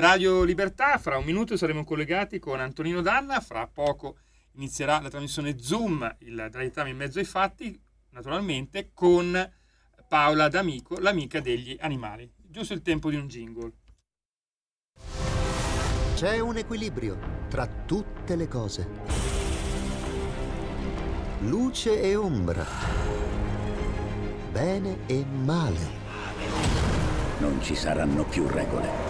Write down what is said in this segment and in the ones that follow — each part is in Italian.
Radio Libertà, fra un minuto saremo collegati con Antonino Danna, fra poco inizierà la trasmissione Zoom, il time in mezzo ai fatti, naturalmente, con Paola D'Amico, l'amica degli animali. Giusto il tempo di un jingle. C'è un equilibrio tra tutte le cose. Luce e ombra. Bene e male. Non ci saranno più regole.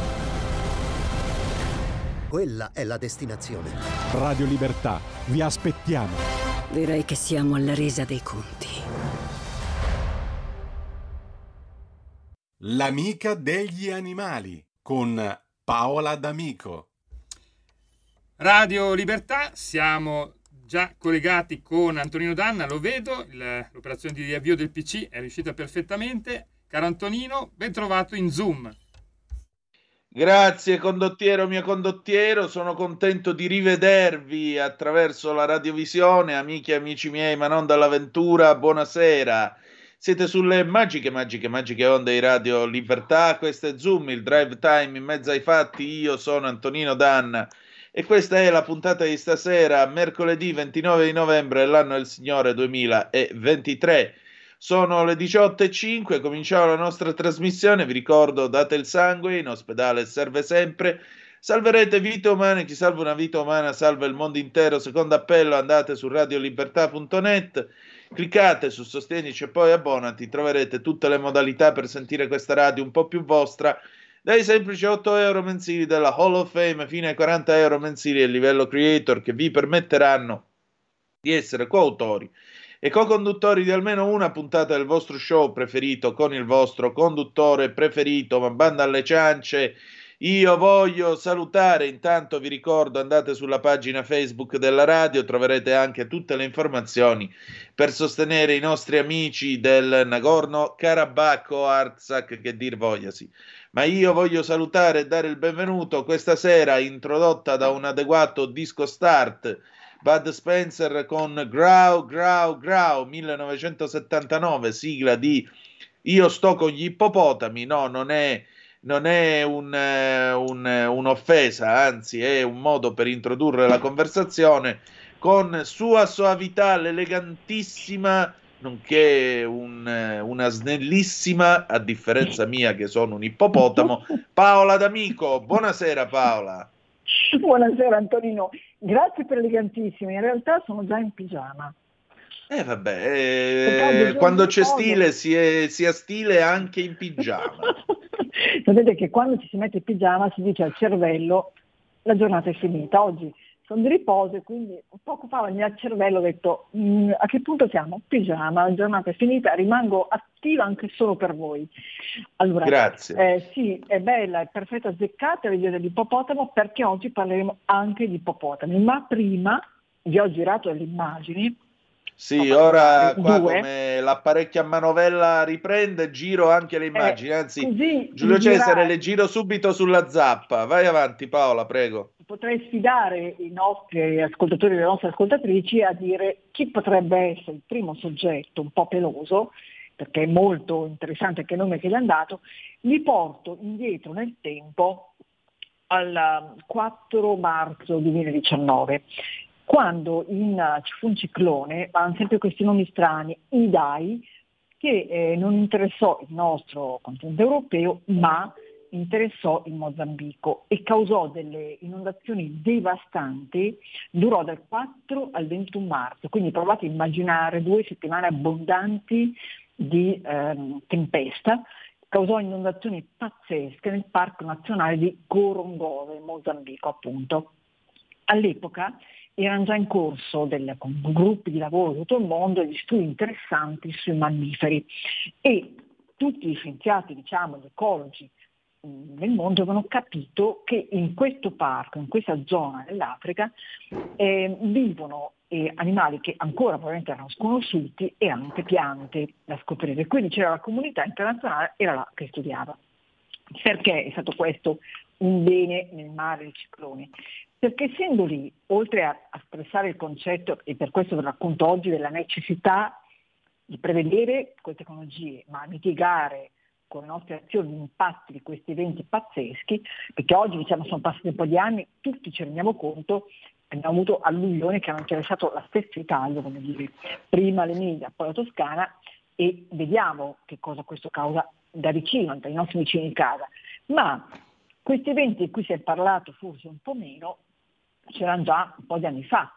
Quella è la destinazione. Radio Libertà, vi aspettiamo. Direi che siamo alla resa dei conti. L'amica degli animali con Paola D'Amico. Radio Libertà, siamo già collegati con Antonino Danna, lo vedo, l'operazione di riavvio del PC è riuscita perfettamente. Caro Antonino, ben trovato in Zoom. Grazie condottiero mio condottiero, sono contento di rivedervi attraverso la radiovisione, amiche e amici miei, ma non dall'avventura, buonasera. Siete sulle magiche, magiche, magiche onde di Radio Libertà. Questo è Zoom, il drive time in mezzo ai fatti. Io sono Antonino Danna e questa è la puntata di stasera, mercoledì 29 di novembre dell'anno del Signore 2023. Sono le 18.05, cominciamo la nostra trasmissione. Vi ricordo, date il sangue, in ospedale serve sempre. Salverete vite umane, chi salva una vita umana salva il mondo intero. Secondo appello, andate su radiolibertà.net Cliccate su Sostienici e poi abbonati, troverete tutte le modalità per sentire questa radio un po' più vostra, dai semplici 8 euro mensili della Hall of Fame fino ai 40 euro mensili a livello creator che vi permetteranno di essere coautori e co-conduttori di almeno una puntata del vostro show preferito con il vostro conduttore preferito, ma banda alle ciance io voglio salutare, intanto vi ricordo, andate sulla pagina Facebook della radio, troverete anche tutte le informazioni per sostenere i nostri amici del Nagorno-Karabakh o Artsakh, che dir vogliasi. Ma io voglio salutare e dare il benvenuto questa sera, introdotta da un adeguato disco start, Bud Spencer con Grau, Grau, Grau, 1979, sigla di Io sto con gli ippopotami, no, non è non è un, eh, un, eh, un'offesa, anzi è un modo per introdurre la conversazione con sua soavità, l'elegantissima, nonché un, eh, una snellissima, a differenza mia che sono un ippopotamo, Paola D'Amico. Buonasera Paola. Buonasera Antonino, grazie per elegantissimo, in realtà sono già in pigiama. Eh vabbè, eh, quando c'è stile si, è, si ha stile anche in pigiama. Sapete che quando ci si mette in pigiama si dice al cervello la giornata è finita, oggi sono di riposo e quindi poco fa il mio cervello ha detto mm, a che punto siamo? Pigiama, la giornata è finita, rimango attiva anche solo per voi. Allora, Grazie. Eh, sì, è bella, è perfetta, azzeccata l'idea dell'ippopotamo perché oggi parleremo anche di ippopotami, ma prima vi ho girato delle immagini sì, ora qua due. come l'apparecchio a manovella riprende, giro anche le immagini. Eh, Anzi, Giulio Cesare le giro subito sulla zappa. Vai avanti Paola, prego. Potrei sfidare i nostri ascoltatori e le nostre ascoltatrici a dire chi potrebbe essere il primo soggetto un po' peloso, perché è molto interessante che nome che gli è andato, li porto indietro nel tempo al 4 marzo 2019 quando in, uh, ci fu un ciclone, hanno sempre questi nomi strani, Idai, che eh, non interessò il nostro continente europeo, ma interessò il Mozambico e causò delle inondazioni devastanti, durò dal 4 al 21 marzo, quindi provate a immaginare due settimane abbondanti di ehm, tempesta, causò inondazioni pazzesche nel Parco Nazionale di Gorongove, Mozambico appunto. All'epoca erano già in corso delle, con gruppi di lavoro di tutto il mondo degli studi interessanti sui mammiferi e tutti gli scienziati, diciamo, gli ecologi nel mondo avevano capito che in questo parco, in questa zona dell'Africa, eh, vivono eh, animali che ancora probabilmente erano sconosciuti e anche piante da scoprire. Quindi c'era la comunità internazionale, era là che studiava. Perché è stato questo un bene nel mare dei cicloni? Perché essendo lì, oltre a, a stressare il concetto, e per questo vi racconto oggi, della necessità di prevedere queste tecnologie, ma mitigare con le nostre azioni gli impatti di questi eventi pazzeschi, perché oggi diciamo sono passati un po' di anni, tutti ci rendiamo conto abbiamo avuto alluvioni che hanno interessato la stessa Italia, come dire, prima l'Emilia, poi la Toscana, e vediamo che cosa questo causa da vicino, dai nostri vicini di casa. Ma questi eventi di cui si è parlato forse un po' meno c'erano già un po' di anni fa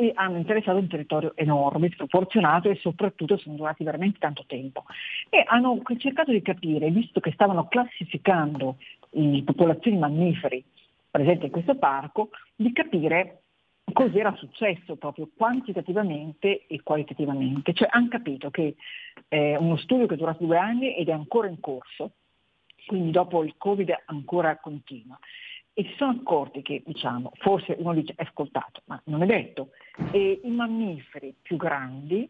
e hanno interessato un territorio enorme, sproporzionato e soprattutto sono durati veramente tanto tempo. E hanno cercato di capire, visto che stavano classificando le popolazioni mammiferi presenti in questo parco, di capire cos'era successo proprio quantitativamente e qualitativamente. Cioè hanno capito che è uno studio che è durato due anni ed è ancora in corso, quindi dopo il Covid ancora continua e si sono accorti che, diciamo, forse uno dice è ascoltato, ma non è detto, e i mammiferi più grandi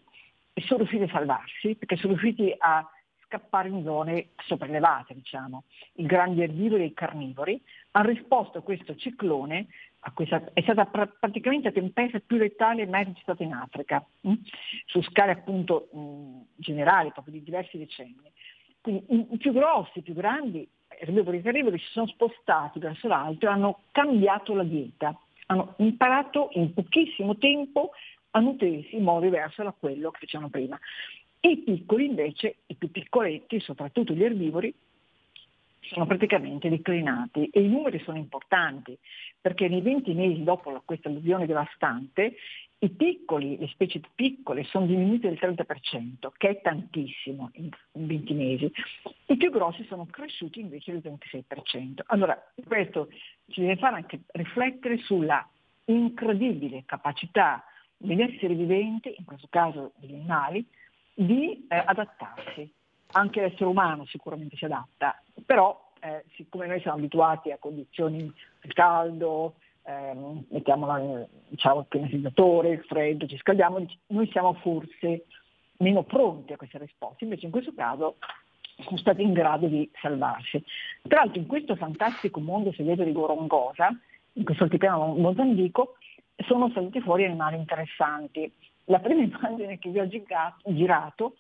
sono riusciti a salvarsi perché sono riusciti a scappare in zone sopraelevate, diciamo. I grandi erbivori e i carnivori hanno risposto a questo ciclone, a questa, è stata pra- praticamente la tempesta più letale mai registrata in Africa, mh? su scale appunto mh, generali, proprio di diversi decenni. Quindi i, i più grossi, i più grandi erbivori carnivori si sono spostati verso l'alto e hanno cambiato la dieta, hanno imparato in pochissimo tempo a nutrirsi in modo diverso da quello che facevano prima. I piccoli invece, i più piccoletti, soprattutto gli erbivori, sono praticamente declinati e i numeri sono importanti perché nei 20 mesi dopo questa alluvione devastante i piccoli, le specie piccole sono diminuite del 30%, che è tantissimo in 20 mesi. I più grossi sono cresciuti invece del 26%. Allora, questo ci deve fare anche riflettere sulla incredibile capacità degli esseri viventi, in questo caso degli animali, di eh, adattarsi. Anche l'essere umano sicuramente si adatta, però eh, siccome noi siamo abituati a condizioni del caldo, ehm, mettiamo diciamo, climatizzatore, il freddo, ci scaldiamo, noi siamo forse meno pronti a queste risposte, invece in questo caso sono stati in grado di salvarsi. Tra l'altro in questo fantastico mondo segreto di Gorongosa, in questo altipiano Mozambico, sono saliti fuori animali interessanti. La prima immagine che vi ho girato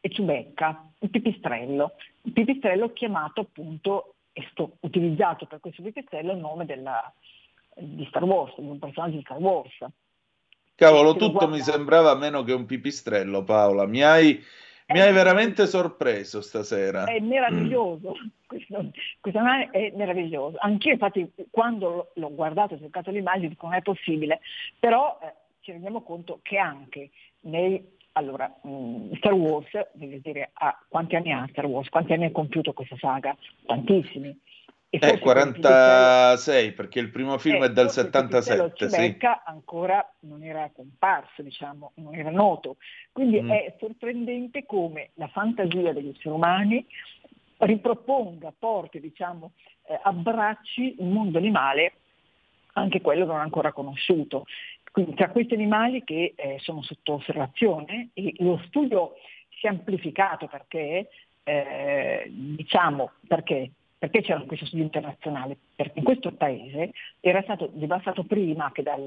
è Ciubecca, il pipistrello. Il pipistrello chiamato appunto, sto, utilizzato per questo pipistrello il nome della, di Star Wars, di un personaggio di Star Wars. Cavolo, tutto mi sembrava meno che un pipistrello, Paola. Mi hai, mi hai veramente sorpreso stasera. È meraviglioso, questo, questo è meraviglioso. Anch'io infatti quando l'ho guardato, ho cercato l'immagine, dico non è possibile, però eh, ci rendiamo conto che anche nei allora, mh, Star Wars, voglio dire, ah, quanti anni ha Star Wars? Quanti anni ha compiuto questa saga? Tantissimi. Eh, 46, perché il primo film eh, è del 77. Sì. ancora non era comparso, diciamo, non era noto. Quindi mm. è sorprendente come la fantasia degli esseri umani riproponga, porti, diciamo, eh, abbracci il mondo animale, anche quello non ancora conosciuto. Quindi tra questi animali che eh, sono sotto osservazione e lo studio si è amplificato perché, eh, diciamo, perché perché c'era questo studio internazionale? Perché in questo paese era stato devastato prima che dal,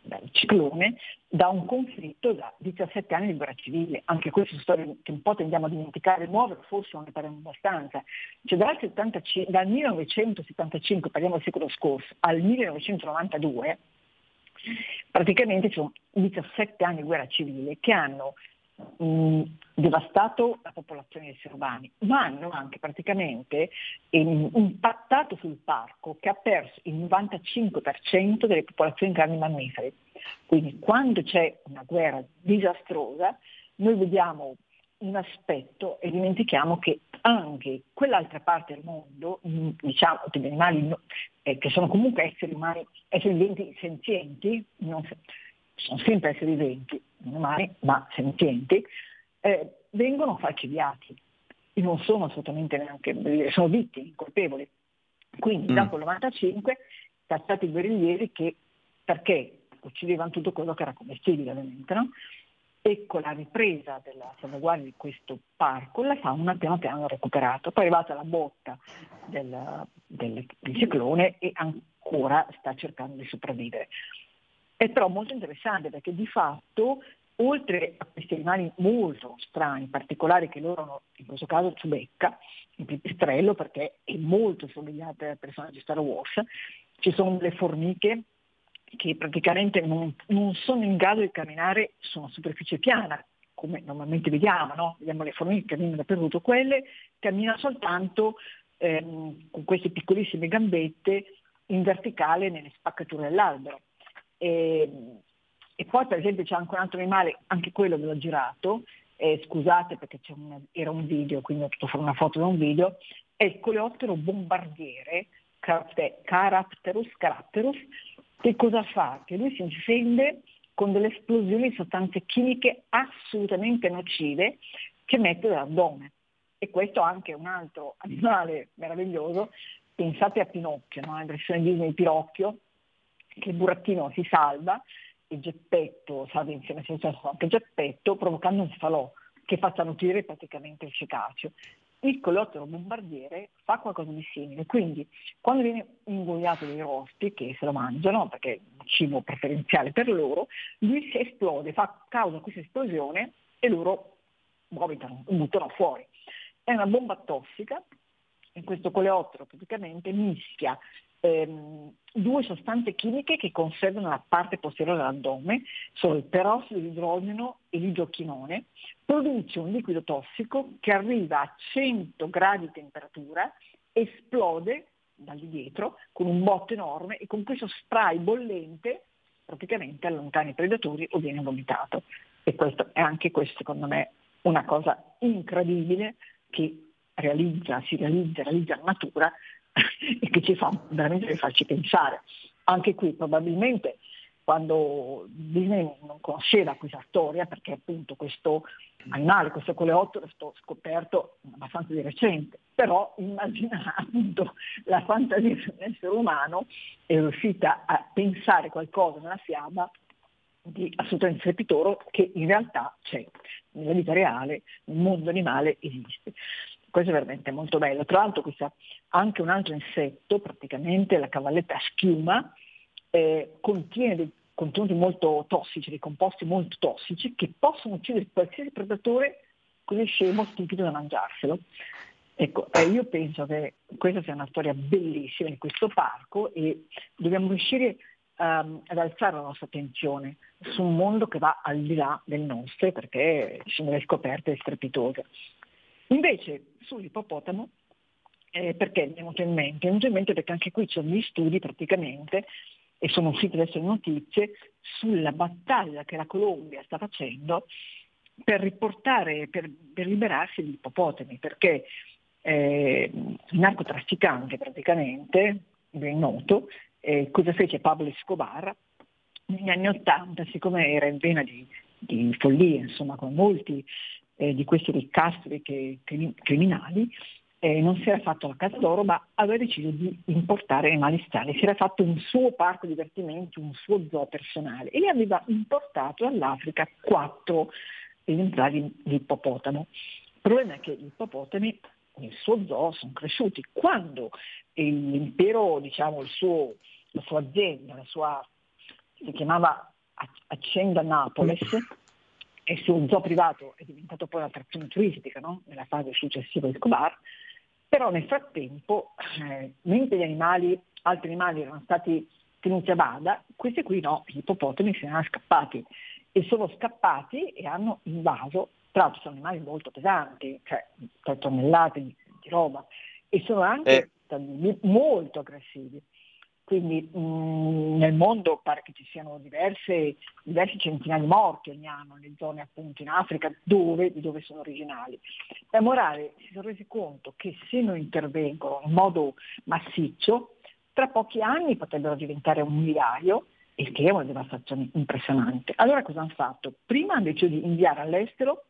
dal ciclone da un conflitto da 17 anni di guerra civile. Anche queste storie che un po' tendiamo a dimenticare, nuove forse non ne parliamo abbastanza. Cioè dal, 75, dal 1975, parliamo del secolo scorso, al 1992, praticamente sono 17 anni di guerra civile che hanno mh, devastato la popolazione di esseri umani, ma hanno anche praticamente ehm, impattato sul parco che ha perso il 95% delle popolazioni di grandi mammiferi. Quindi quando c'è una guerra disastrosa, noi vediamo un aspetto e dimentichiamo che anche quell'altra parte del mondo, diciamo degli animali eh, che sono comunque esseri umani, esseri viventi senzienti, non, sono sempre esseri viventi, umani, ma senzienti, eh, vengono falcidiati e non sono assolutamente neanche, sono vittime, colpevoli. Quindi mm. dopo il 95 cacciati i guerriglieri che, perché uccidevano tutto quello che era commestibile ovviamente, no? e con la ripresa della salvaguardia di questo parco la fauna piano piano ha recuperato. Poi è arrivata la botta del, del, del ciclone e ancora sta cercando di sopravvivere. È però molto interessante perché di fatto, oltre a questi animali molto strani, particolari che loro hanno, in questo caso Ciubecca, il pipistrello, perché è molto somigliante al personaggio di Star Wars, ci sono le formiche che praticamente non, non, sono in grado di camminare su una superficie piana, come normalmente vediamo, no? vediamo le formiche che camminano dappertutto, quelle camminano soltanto ehm, con queste piccolissime gambette in verticale nelle spaccature dell'albero. E, e, poi per esempio c'è anche un altro animale, anche quello ve l'ho girato, eh, scusate perché una, era un video, quindi ho potuto fare una foto da un video, è il coleottero bombardiere Carapterus carapterus, che cosa fa? Che lui si difende con delle esplosioni di sostanze chimiche assolutamente nocive che mette dall'addome. E questo anche un altro animale meraviglioso, pensate a Pinocchio, no? versione Disney di Pinocchio, che burattino si salva, il geppetto salva insieme a se stesso anche geppetto, provocando un falò. che facciano uscire praticamente il cetaceo. Il coleottero bombardiere fa qualcosa di simile, quindi quando viene ingoiato dai rospi che se lo mangiano, perché è un cibo preferenziale per loro, lui si esplode, fa causa questa esplosione e loro vomitano, buttano fuori. È una bomba tossica, in questo coleottero praticamente mischia ehm, due sostanze chimiche che conservano la parte posteriore dell'addome, sono il perossido di idrogeno e l'idrochinone, produce un liquido tossico che arriva a 100 gradi di temperatura, esplode da lì dietro con un botto enorme e con questo spray bollente praticamente allontana i predatori o viene vomitato. E questo anche questo secondo me una cosa incredibile che realizza, si realizza, realizza la natura e che ci fa veramente farci pensare. Anche qui probabilmente quando Disney non conosceva questa storia, perché appunto questo animale, questo coleottero è stato scoperto abbastanza di recente, però immagina appunto la fantasia dell'essere umano è riuscita a pensare qualcosa nella fiaba di assolutamente strepitoso che in realtà c'è nella vita reale, nel mondo animale esiste. Questo è veramente molto bello. Tra l'altro questa, anche un altro insetto, praticamente la cavalletta schiuma, eh, contiene dei contenuti molto tossici, dei composti molto tossici che possono uccidere qualsiasi predatore così scemo stupido da mangiarselo. Ecco, eh, io penso che questa sia una storia bellissima di questo parco e dobbiamo riuscire um, ad alzare la nostra attenzione su un mondo che va al di là del nostro perché sono delle scoperte strepitose. Invece sull'ippopotamo, eh, perché mi è venuto in mente? È venuto in mente perché anche qui ci sono gli studi praticamente, e sono uscite adesso le notizie, sulla battaglia che la Colombia sta facendo per riportare, per, per liberarsi degli ippopotami, perché eh, il narcotrafficante praticamente, ben noto, eh, cosa fece Pablo Escobar negli anni Ottanta, siccome era in vena di, di follia, insomma, con molti eh, di questi ricastri che, criminali, eh, non si era fatto la casa d'oro, ma aveva deciso di importare animali strani. Si era fatto un suo parco divertimenti, un suo zoo personale e aveva importato dall'Africa quattro esemplari di ippopotamo. Il problema è che gli ippopotami nel suo zoo sono cresciuti. Quando l'impero, diciamo, suo, la sua azienda, la sua, si chiamava Accenda Napoles, e il suo zoo privato è diventato poi un'attrazione turistica no? nella fase successiva di Escobar, però nel frattempo, eh, mentre gli animali, altri animali erano stati tenuti a bada, questi qui no, gli ippopotami se ne erano scappati e sono scappati e hanno invaso, tra l'altro sono animali molto pesanti, cioè 3 tonnellate di, di roba, e sono anche eh. molto aggressivi. Quindi mh, mm, nel mondo pare che ci siano diverse, diversi centinaia di morti ogni anno nelle zone appunto in Africa dove, di dove sono originali. La morale si sono resi conto che se non intervengono in modo massiccio, tra pochi anni potrebbero diventare un migliaio, il che è una devastazione impressionante. Allora cosa hanno fatto? Prima hanno deciso di inviare all'estero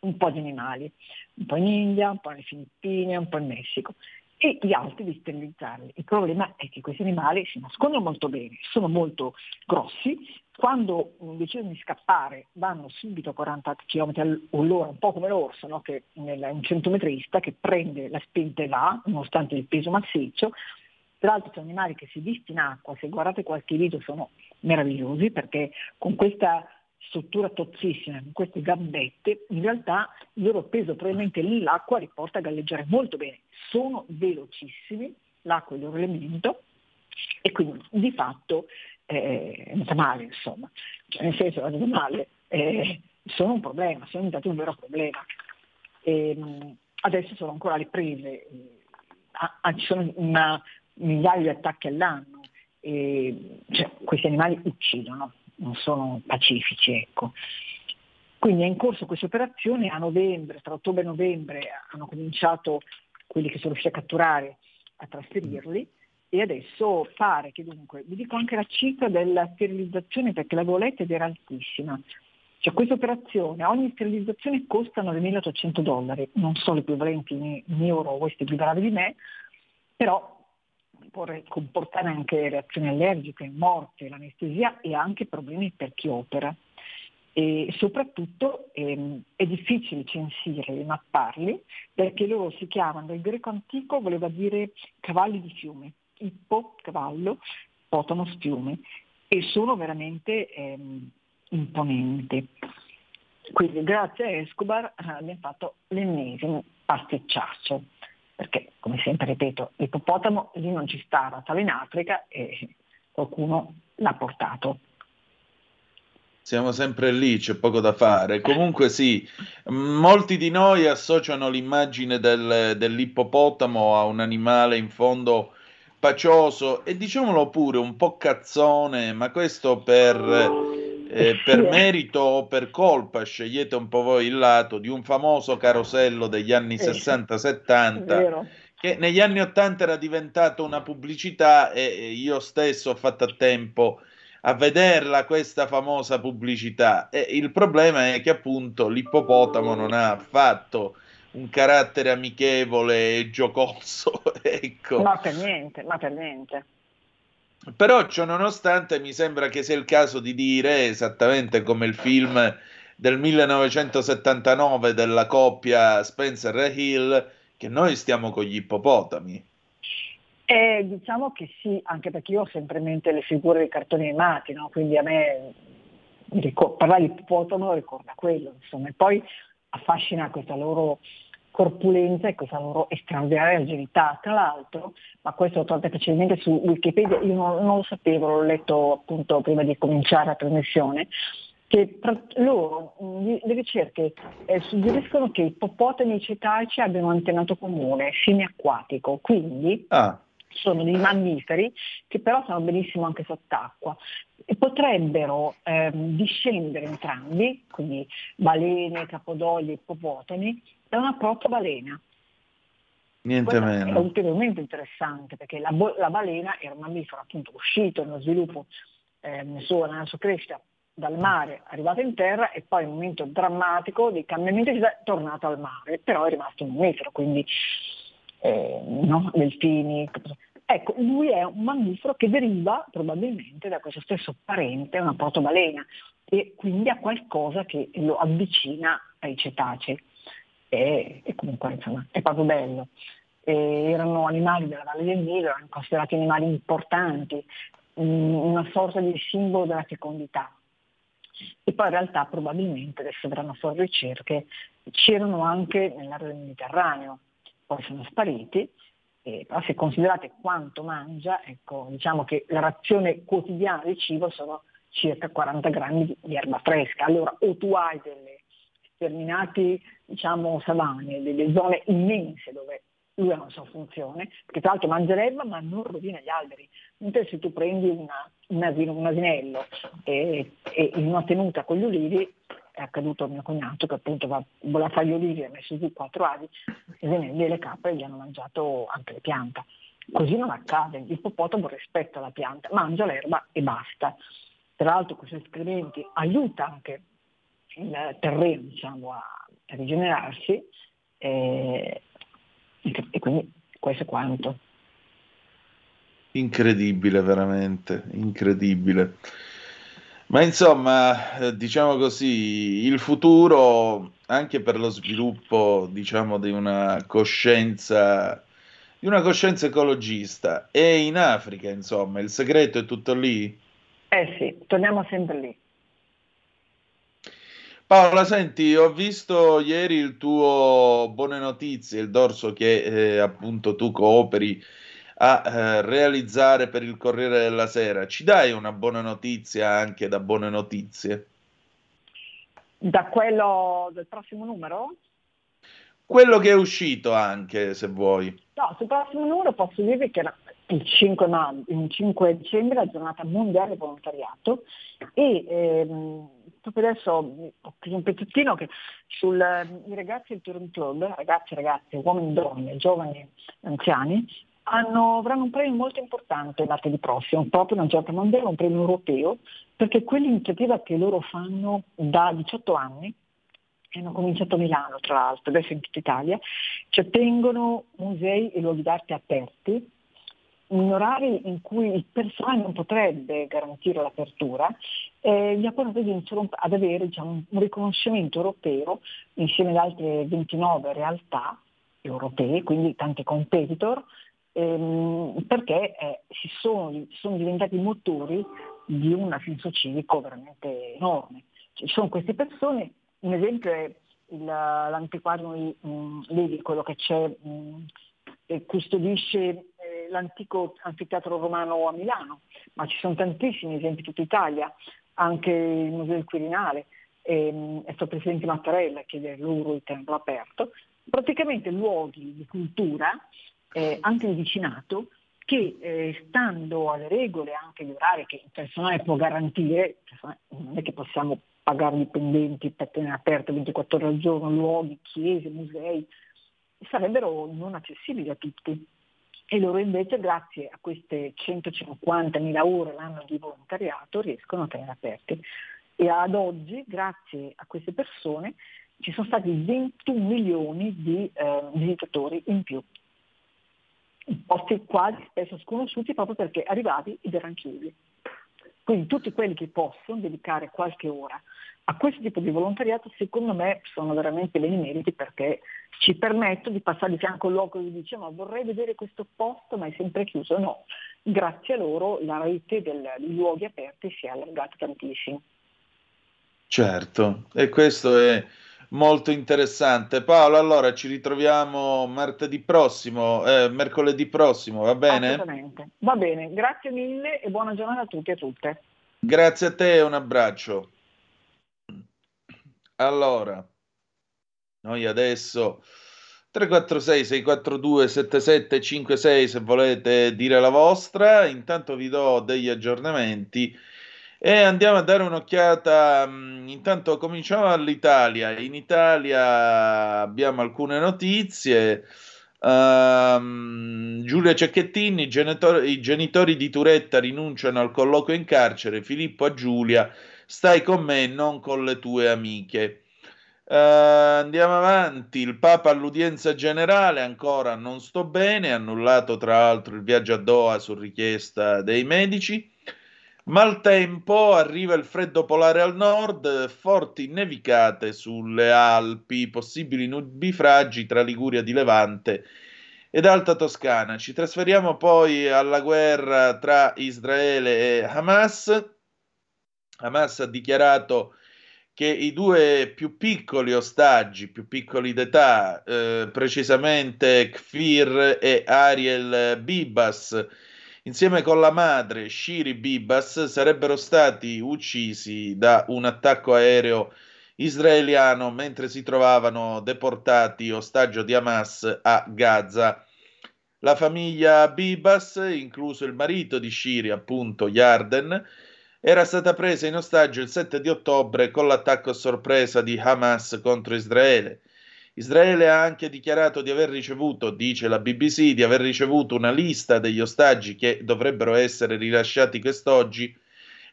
un po' di animali, un po' in India, un po' nelle Filippine, un po' in Messico e gli altri di sterilizzarli. Il problema è che questi animali si nascondono molto bene, sono molto grossi, quando decidono di scappare vanno subito a 40 km all'ora, un po' come l'orso, no? che è un centometrista che prende la spinta e va, nonostante il peso massiccio. Tra l'altro sono animali che si visti in acqua, se guardate qualche video sono meravigliosi perché con questa struttura tozzissima, con queste gambette, in realtà il loro peso probabilmente nell'acqua li porta a galleggiare molto bene. Sono velocissimi, l'acqua è il loro elemento, e quindi di fatto eh, è andata male, insomma. Cioè, nel senso, è andata male, eh, sono un problema, sono diventati un vero problema. E, ehm, adesso sono ancora alle prese, eh, ci sono migliaia di attacchi all'anno, e, cioè, questi animali uccidono, non sono pacifici. Ecco. Quindi è in corso questa operazione, a novembre, tra ottobre e novembre hanno cominciato quelli che sono riusciti a catturare a trasferirli e adesso pare che dunque, vi dico anche la cifra della sterilizzazione perché la volete ed era altissima. Cioè questa operazione, ogni sterilizzazione costa 9.800 dollari, non so l'equivalente in, in euro, voi siete più bravi di me, però può comportare anche reazioni allergiche, morte, l'anestesia e anche problemi per chi opera. e soprattutto ehm, è difficile censirli, mapparli, perché loro si chiamano, il greco antico voleva dire cavalli di fiume, ippo, cavallo, potamos, fiume, e sono veramente ehm, imponenti. Quindi grazie a Escobar eh, abbiamo fatto l'ennesimo pasticciaccio, perché come sempre ripeto, l'ippopotamo lì non ci stava, stava in Africa e qualcuno l'ha portato. Siamo sempre lì, c'è poco da fare. Comunque sì, molti di noi associano l'immagine del, dell'ippopotamo a un animale in fondo pacioso e diciamolo pure un po' cazzone, ma questo per, eh, per merito o per colpa, scegliete un po' voi il lato, di un famoso carosello degli anni 60-70 che negli anni 80 era diventato una pubblicità e io stesso ho fatto a tempo a vederla questa famosa pubblicità. E il problema è che appunto l'ippopotamo non ha affatto un carattere amichevole e giocoso. ecco. Ma per niente, ma per niente. Però ciò nonostante mi sembra che sia il caso di dire, esattamente come il film del 1979 della coppia Spencer e Hill, che noi stiamo con gli ippopotami. Eh, diciamo che sì, anche perché io ho sempre in mente le figure dei cartoni animati, no? quindi a me ricordo, parlare di ippopotamo ricorda quello, insomma, e poi affascina questa loro corpulenza e questa loro straordinaria agilità. Tra l'altro, ma questo lo trovate facilmente su Wikipedia, io non, non, lo sapevo, l'ho letto appunto prima di cominciare la trasmissione, che loro, le ricerche eh, suggeriscono che i ippopotami e i cetacei abbiano un antenato comune, semiacquatico, quindi ah sono dei mammiferi che però sanno benissimo anche sott'acqua e potrebbero ehm, discendere entrambi, quindi balene, capodogli, ippopotami, da una protobalena. Niente Questo meno. È ulteriormente interessante perché la, la, balena era un mammifero appunto uscito nello sviluppo, eh, nella sua crescita dal mare, arrivato in terra e poi in un momento drammatico dei cambiamenti è tornato al mare, però è rimasto un mammifero, quindi eh, no? delfini. Ecco, lui è un mammifero che deriva probabilmente da questo stesso parente, una protobalena, e quindi ha qualcosa che lo avvicina ai cetacei. E, e comunque insomma è proprio bello. E erano animali della Valle del Nilo, erano considerati animali importanti, una sorta di simbolo della fecondità. E poi in realtà probabilmente, adesso verranno fuori ricerche, c'erano anche nell'area del Mediterraneo, poi sono spariti, eh, però se considerate quanto mangia, ecco, diciamo che la razione quotidiana di cibo sono circa 40 grammi di, erba fresca. Allora o tu hai delle sterminate diciamo, savane, delle zone immense dove lui ha una sua funzione, perché tra l'altro mangia l'erba ma non rovina gli alberi, mentre se tu prendi una, un, asino, un asinello e, e in una tenuta con gli ulivi è accaduto a mio cognato che appunto va, voleva fare gli olivi, ha messo giù quattro avi, e le capre gli hanno mangiato anche le piante. Così non accade, l'ippopotamo rispetta la pianta, mangia l'erba e basta. Tra l'altro questi escrementi aiuta anche il terreno diciamo, a rigenerarsi e, e quindi questo è quanto. Incredibile, veramente, incredibile. Ma insomma, eh, diciamo così, il futuro anche per lo sviluppo, diciamo, di una coscienza, di una coscienza ecologista è in Africa, insomma, il segreto è tutto lì? Eh sì, torniamo sempre lì. Paola, senti, ho visto ieri il tuo Buone Notizie, il dorso che eh, appunto tu cooperi a eh, realizzare per il Corriere della Sera. Ci dai una buona notizia anche da buone notizie? Da quello del prossimo numero? Quello che è uscito anche, se vuoi. No, sul prossimo numero posso dirvi che il 5, no, il 5 dicembre è la giornata mondiale del volontariato e ehm, proprio adesso ho preso un pezzettino che sui ragazzi del Touring Club, ragazzi, ragazze, uomini, donne, giovani, anziani, hanno, avranno un premio molto importante martedì prossimo, proprio una giornata mondiale, un premio europeo, perché quell'iniziativa che loro fanno da 18 anni, hanno cominciato a Milano tra l'altro, adesso in tutta Italia, cioè tengono musei e luoghi d'arte aperti in orari in cui il personale non potrebbe garantire l'apertura, eh, gli japonesi iniziano ad avere diciamo, un riconoscimento europeo insieme ad altre 29 realtà europee, quindi tanti competitor, ehm, perché eh, si sono, sono diventati motori di un senso civico veramente enorme. Ci sono queste persone, un esempio è il, l'antiquario mh, Levi, quello che c'è, mh, che custodisce l'antico anfiteatro romano a Milano, ma ci sono tantissimi esempi in tutta Italia, anche il Museo del Quirinale, ehm, è stato il Presidente Mattarella a chiedere loro il tempio aperto, praticamente luoghi di cultura, eh, anche di vicinato, che eh, stando alle regole, anche gli orari che il personale può garantire, cioè, non è che possiamo pagare dipendenti per tenere aperto 24 ore al giorno, luoghi, chiese, musei, sarebbero non accessibili a tutti. E loro invece, grazie a queste 150.000 ore l'anno di volontariato, riescono a tenere aperti. E ad oggi, grazie a queste persone, ci sono stati 21 milioni di eh, visitatori in più posti quasi spesso sconosciuti proprio perché arrivati ed erano chiusi. Quindi tutti quelli che possono dedicare qualche ora a questo tipo di volontariato secondo me sono veramente bene meriti perché ci permettono di passare di fianco al luogo e dice ma vorrei vedere questo posto ma è sempre chiuso. No, grazie a loro la rete dei luoghi aperti si è allargata tantissimo. Certo, e questo è molto interessante. Paolo, allora ci ritroviamo martedì prossimo, eh, mercoledì prossimo, va bene? Assolutamente, va bene, grazie mille e buona giornata a tutti e a tutte. Grazie a te e un abbraccio. Allora, noi adesso 346 642 7756 se volete dire la vostra, intanto vi do degli aggiornamenti e andiamo a dare un'occhiata. Mm, intanto cominciamo dall'Italia. In Italia abbiamo alcune notizie. Uh, Giulia Cecchettini, i genitori, i genitori di Turetta rinunciano al colloquio in carcere. Filippo a Giulia, stai con me, non con le tue amiche. Uh, andiamo avanti. Il Papa all'udienza generale, ancora non sto bene, annullato tra l'altro il viaggio a Doha su richiesta dei medici. Maltempo, arriva il freddo polare al nord, forti nevicate sulle Alpi, possibili nubifragi tra Liguria di Levante ed Alta Toscana. Ci trasferiamo poi alla guerra tra Israele e Hamas. Hamas ha dichiarato che i due più piccoli ostaggi, più piccoli d'età, eh, precisamente Kfir e Ariel Bibas, insieme con la madre Shiri Bibas, sarebbero stati uccisi da un attacco aereo israeliano mentre si trovavano deportati ostaggio di Hamas a Gaza. La famiglia Bibas, incluso il marito di Shiri, appunto Yarden, era stata presa in ostaggio il 7 di ottobre con l'attacco a sorpresa di Hamas contro Israele. Israele ha anche dichiarato di aver ricevuto, dice la BBC, di aver ricevuto una lista degli ostaggi che dovrebbero essere rilasciati quest'oggi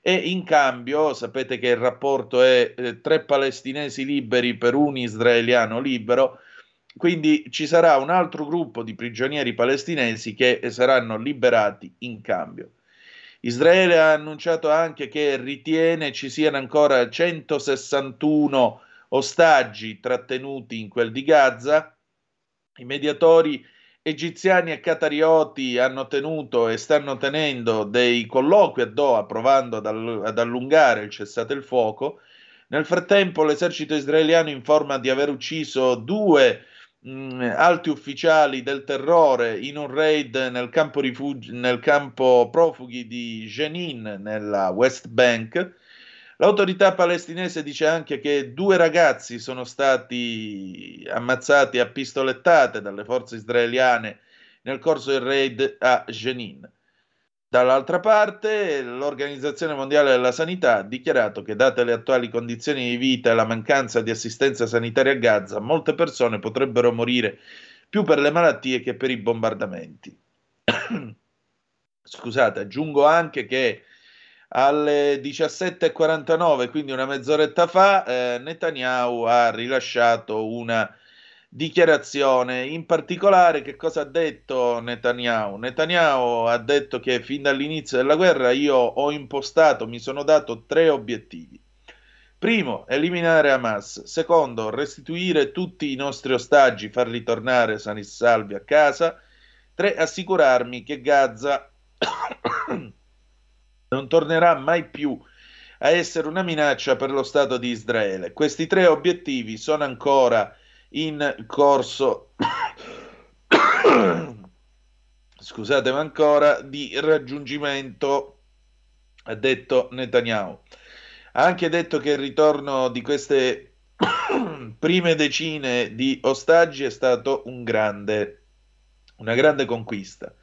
e in cambio sapete che il rapporto è eh, tre palestinesi liberi per un israeliano libero, quindi ci sarà un altro gruppo di prigionieri palestinesi che saranno liberati in cambio. Israele ha annunciato anche che ritiene ci siano ancora 161 ostaggi trattenuti in quel di Gaza. I mediatori egiziani e catarioti hanno tenuto e stanno tenendo dei colloqui a Doha provando ad, all- ad allungare il cessate il fuoco. Nel frattempo l'esercito israeliano informa di aver ucciso due mh, alti ufficiali del terrore in un raid nel campo, rifugi- nel campo profughi di Jenin nella West Bank L'autorità palestinese dice anche che due ragazzi sono stati ammazzati a pistolettate dalle forze israeliane nel corso del raid a Jenin. Dall'altra parte, l'Organizzazione Mondiale della Sanità ha dichiarato che, date le attuali condizioni di vita e la mancanza di assistenza sanitaria a Gaza, molte persone potrebbero morire più per le malattie che per i bombardamenti. Scusate, aggiungo anche che alle 17.49, quindi una mezz'oretta fa, eh, Netanyahu ha rilasciato una dichiarazione. In particolare, che cosa ha detto Netanyahu? Netanyahu ha detto che fin dall'inizio della guerra io ho impostato, mi sono dato tre obiettivi. Primo, eliminare Hamas. Secondo, restituire tutti i nostri ostaggi, far ritornare sani e salvi a casa. Tre, assicurarmi che Gaza non tornerà mai più a essere una minaccia per lo Stato di Israele. Questi tre obiettivi sono ancora in corso, scusatemi ancora, di raggiungimento, ha detto Netanyahu. Ha anche detto che il ritorno di queste prime decine di ostaggi è stato un grande, una grande conquista.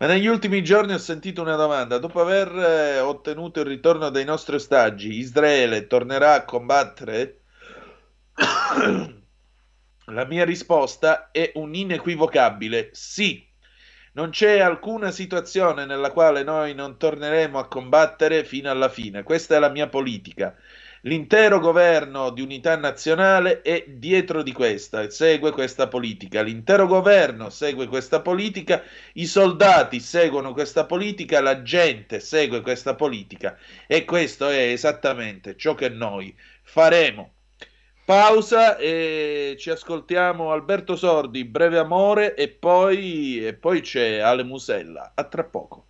Ma negli ultimi giorni ho sentito una domanda. Dopo aver eh, ottenuto il ritorno dei nostri ostaggi, Israele tornerà a combattere? La mia risposta è un inequivocabile sì. Non c'è alcuna situazione nella quale noi non torneremo a combattere fino alla fine. Questa è la mia politica. L'intero governo di unità nazionale è dietro di questa segue questa politica. L'intero governo segue questa politica, i soldati seguono questa politica, la gente segue questa politica e questo è esattamente ciò che noi faremo. Pausa e ci ascoltiamo Alberto Sordi, Breve Amore e poi, e poi c'è Ale Musella. A tra poco.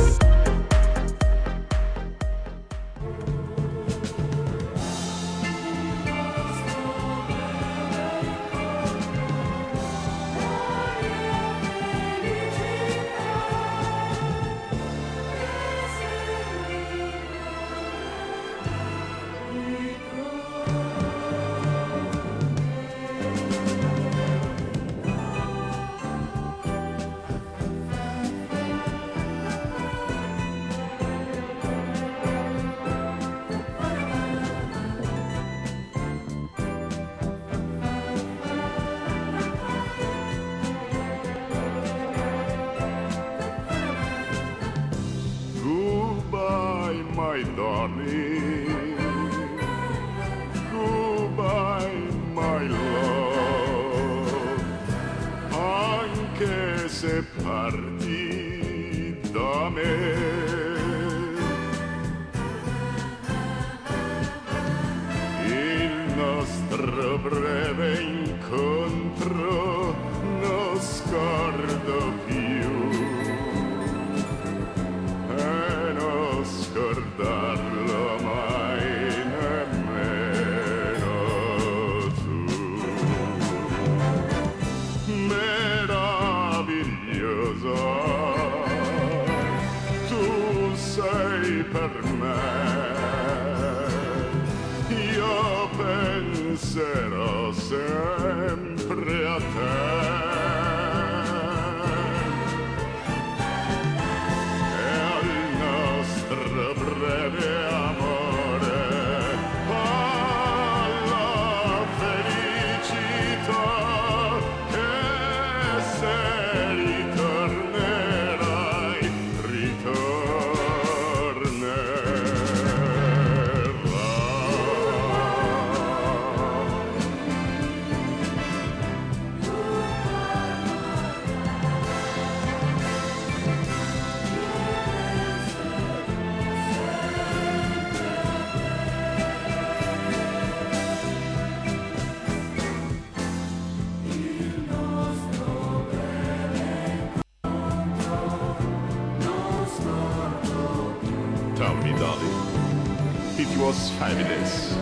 Was fabulous,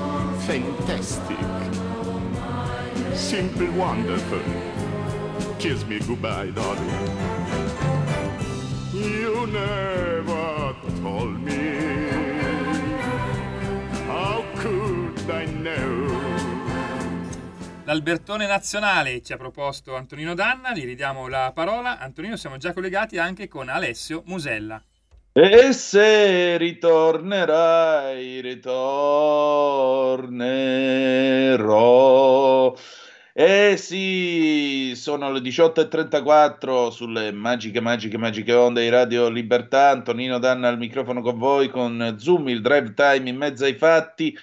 fantastic, simply wonderful. Kiss me goodbye, darling. You never told me. How could I know? L'Albertone nazionale ci ha proposto Antonino Danna, gli ridiamo la parola. Antonino, siamo già collegati anche con Alessio Musella. E se ritornerai, ritornerò. Eh sì, sono le 18.34 sulle magiche, magiche, magiche onde di Radio Libertà. Antonino Danna al microfono con voi con Zoom, il drive time in mezzo ai fatti.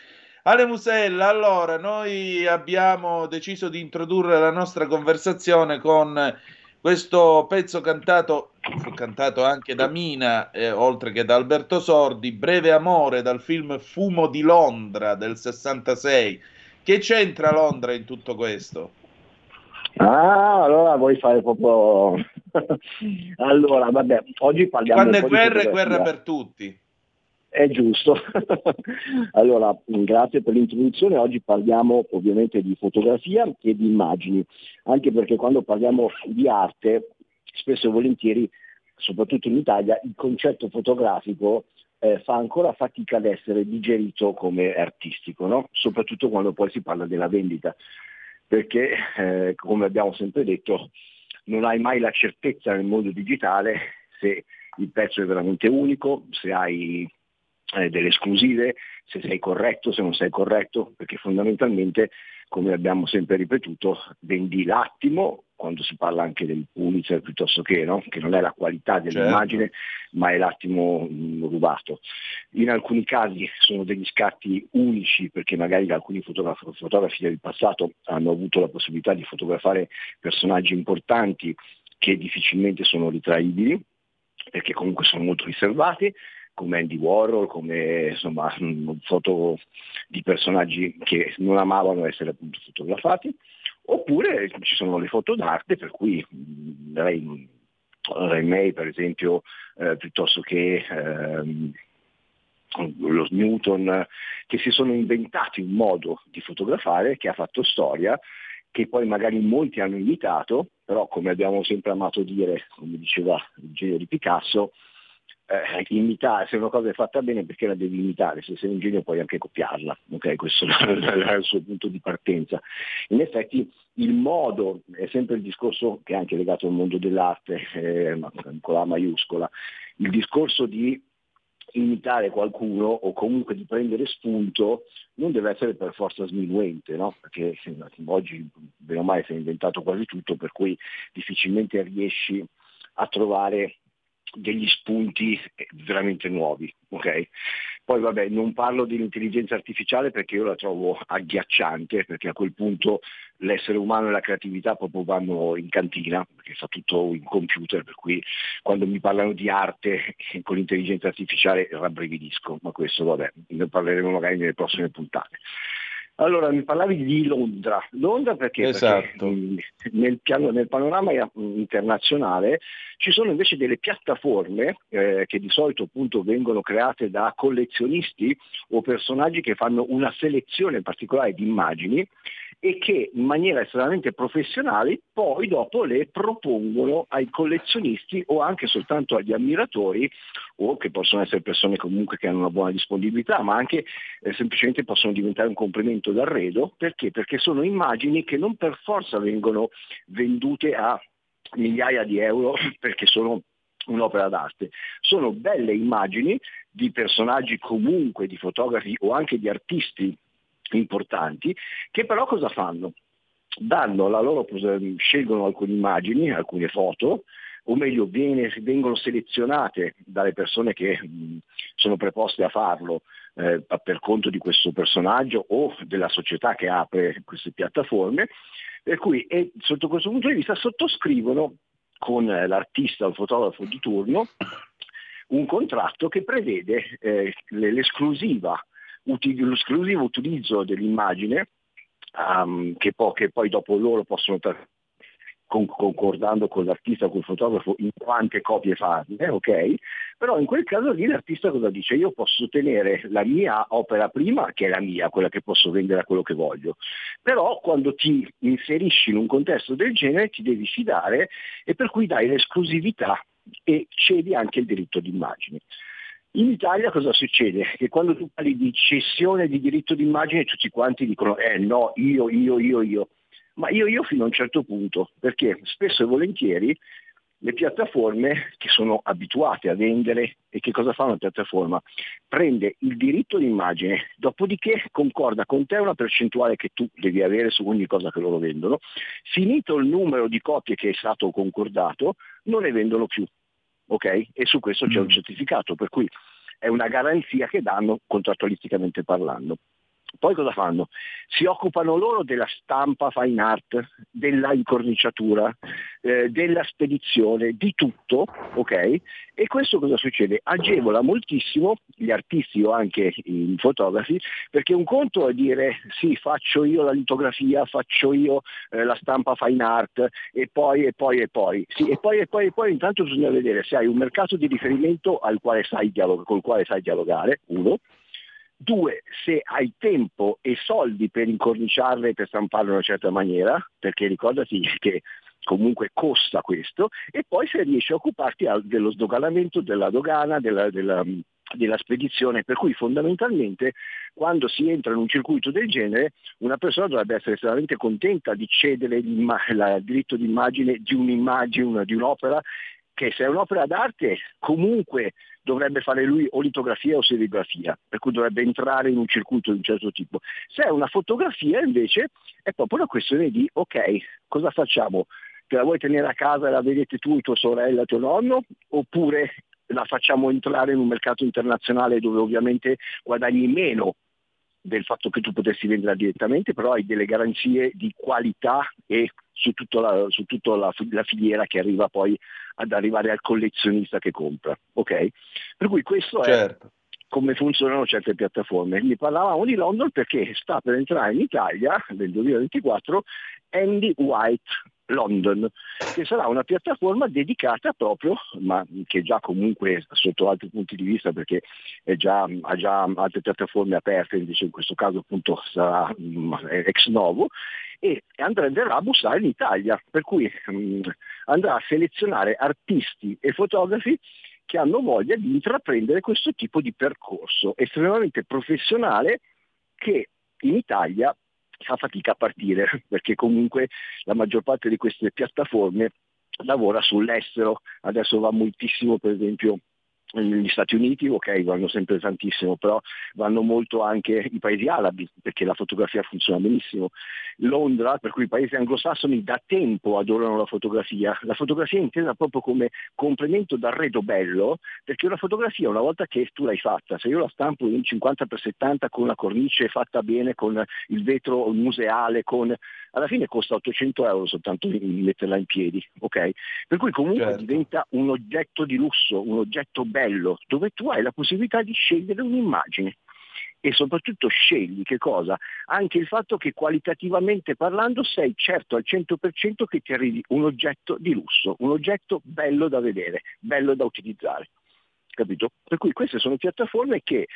Ale Musella, allora noi abbiamo deciso di introdurre la nostra conversazione con questo pezzo cantato, fu cantato anche da Mina, eh, oltre che da Alberto Sordi, Breve Amore dal film Fumo di Londra del 66. Che c'entra Londra in tutto questo? Ah, allora vuoi fare proprio... allora, vabbè, oggi parliamo... Quando è guerra, è guerra per tutti. È giusto. allora, grazie per l'introduzione. Oggi parliamo ovviamente di fotografia e di immagini, anche perché quando parliamo di arte, spesso e volentieri, soprattutto in Italia, il concetto fotografico eh, fa ancora fatica ad essere digerito come artistico, no? soprattutto quando poi si parla della vendita, perché eh, come abbiamo sempre detto, non hai mai la certezza nel mondo digitale se il pezzo è veramente unico, se hai eh, delle esclusive, se sei corretto, se non sei corretto, perché fondamentalmente, come abbiamo sempre ripetuto, vendi l'attimo, quando si parla anche del Pulitzer piuttosto che, no? che non è la qualità dell'immagine, ma è l'attimo rubato. In alcuni casi sono degli scatti unici, perché magari alcuni fotograf- fotografi del passato hanno avuto la possibilità di fotografare personaggi importanti che difficilmente sono ritraibili, perché comunque sono molto riservati, come Andy Warhol, come insomma foto di personaggi che non amavano essere appunto fotografati, oppure ci sono le foto d'arte per cui Ray, Ray May per esempio, eh, piuttosto che ehm, lo Newton, che si sono inventati un modo di fotografare che ha fatto storia, che poi magari molti hanno imitato, però come abbiamo sempre amato dire, come diceva il genio di Picasso, eh, imitare, se una cosa è fatta bene perché la devi imitare, se sei un genio puoi anche copiarla, ok? Questo è il suo punto di partenza. In effetti il modo è sempre il discorso che è anche legato al mondo dell'arte, eh, con la maiuscola, il discorso di imitare qualcuno o comunque di prendere spunto non deve essere per forza sminuente, no? perché oggi bene o male si è inventato quasi tutto, per cui difficilmente riesci a trovare degli spunti veramente nuovi. ok? Poi vabbè, non parlo dell'intelligenza artificiale perché io la trovo agghiacciante, perché a quel punto l'essere umano e la creatività proprio vanno in cantina, perché fa tutto in computer, per cui quando mi parlano di arte con l'intelligenza artificiale rabbrividisco, ma questo vabbè, ne parleremo magari nelle prossime puntate. Allora, mi parlavi di Londra. Londra perché? Esatto. Perché nel, piano, nel panorama internazionale ci sono invece delle piattaforme eh, che di solito appunto vengono create da collezionisti o personaggi che fanno una selezione particolare di immagini e che in maniera estremamente professionale poi dopo le propongono ai collezionisti o anche soltanto agli ammiratori o che possono essere persone comunque che hanno una buona disponibilità ma anche eh, semplicemente possono diventare un complemento d'arredo perché? Perché sono immagini che non per forza vengono vendute a migliaia di euro perché sono un'opera d'arte. Sono belle immagini di personaggi comunque, di fotografi o anche di artisti importanti, che però cosa fanno? Danno la loro, scelgono alcune immagini, alcune foto, o meglio viene, vengono selezionate dalle persone che mh, sono preposte a farlo eh, per conto di questo personaggio o della società che apre queste piattaforme, per cui e, sotto questo punto di vista sottoscrivono con l'artista o il fotografo di turno un contratto che prevede eh, l'esclusiva l'esclusivo utilizzo dell'immagine um, che, poi, che, poi, dopo loro possono tra- con, concordando con l'artista, con il fotografo, in quante copie farne, ok? Però in quel caso lì l'artista cosa dice? Io posso tenere la mia opera prima, che è la mia, quella che posso vendere a quello che voglio, però quando ti inserisci in un contesto del genere ti devi fidare e per cui dai l'esclusività e cedi anche il diritto d'immagine. In Italia cosa succede? Che quando tu parli di cessione di diritto d'immagine tutti quanti dicono eh no, io, io, io, io. Ma io, io fino a un certo punto, perché spesso e volentieri le piattaforme che sono abituate a vendere e che cosa fa una piattaforma? Prende il diritto d'immagine, dopodiché concorda con te una percentuale che tu devi avere su ogni cosa che loro vendono, finito il numero di copie che è stato concordato, non ne vendono più. Ok? E su questo c'è un certificato, per cui è una garanzia che danno contrattualisticamente parlando. Poi cosa fanno? Si occupano loro della stampa fine art, della incorniciatura, eh, della spedizione, di tutto, ok? E questo cosa succede? Agevola moltissimo gli artisti o anche i fotografi, perché un conto è dire sì, faccio io la litografia, faccio io eh, la stampa fine art e poi e poi e poi. Sì, e poi e poi e poi intanto bisogna vedere se hai un mercato di riferimento al quale dialog- col quale sai dialogare, uno. Due, se hai tempo e soldi per incorniciarle e per stamparle in una certa maniera, perché ricordati che comunque costa questo, e poi se riesci a occuparti dello sdoganamento, della dogana, della, della, della spedizione, per cui fondamentalmente quando si entra in un circuito del genere una persona dovrebbe essere estremamente contenta di cedere il diritto d'immagine di un'immagine, di un'opera che se è un'opera d'arte comunque dovrebbe fare lui o litografia o serigrafia, per cui dovrebbe entrare in un circuito di un certo tipo. Se è una fotografia invece è proprio una questione di ok, cosa facciamo? Te la vuoi tenere a casa e la vedete tu, tua sorella, tuo nonno? Oppure la facciamo entrare in un mercato internazionale dove ovviamente guadagni meno del fatto che tu potessi venderla direttamente, però hai delle garanzie di qualità e su tutta la, su tutta la, la filiera che arriva poi ad arrivare al collezionista che compra. Ok? Per cui questo certo. è come funzionano certe piattaforme. Ne parlavamo di London perché sta per entrare in Italia nel 2024 Andy White London, che sarà una piattaforma dedicata proprio, ma che già comunque sotto altri punti di vista perché già, ha già altre piattaforme aperte, invece in questo caso appunto sarà mm, ex novo, e andrà, a bussare in Italia, per cui mm, andrà a selezionare artisti e fotografi che hanno voglia di intraprendere questo tipo di percorso estremamente professionale che in Italia fa fatica a partire, perché comunque la maggior parte di queste piattaforme lavora sull'estero, adesso va moltissimo per esempio negli Stati Uniti, ok, vanno sempre tantissimo, però vanno molto anche i paesi arabi, perché la fotografia funziona benissimo. Londra, per cui i paesi anglosassoni da tempo adorano la fotografia. La fotografia è intesa proprio come complemento d'arredo bello, perché una fotografia una volta che tu l'hai fatta, se io la stampo in 50x70 con la cornice fatta bene, con il vetro museale, con... alla fine costa 800 euro soltanto metterla in piedi, ok? Per cui comunque certo. diventa un oggetto di lusso, un oggetto bello dove tu hai la possibilità di scegliere un'immagine e soprattutto scegli che cosa? Anche il fatto che qualitativamente parlando sei certo al 100% che ti arrivi un oggetto di lusso, un oggetto bello da vedere, bello da utilizzare. Capito? Per cui queste sono piattaforme che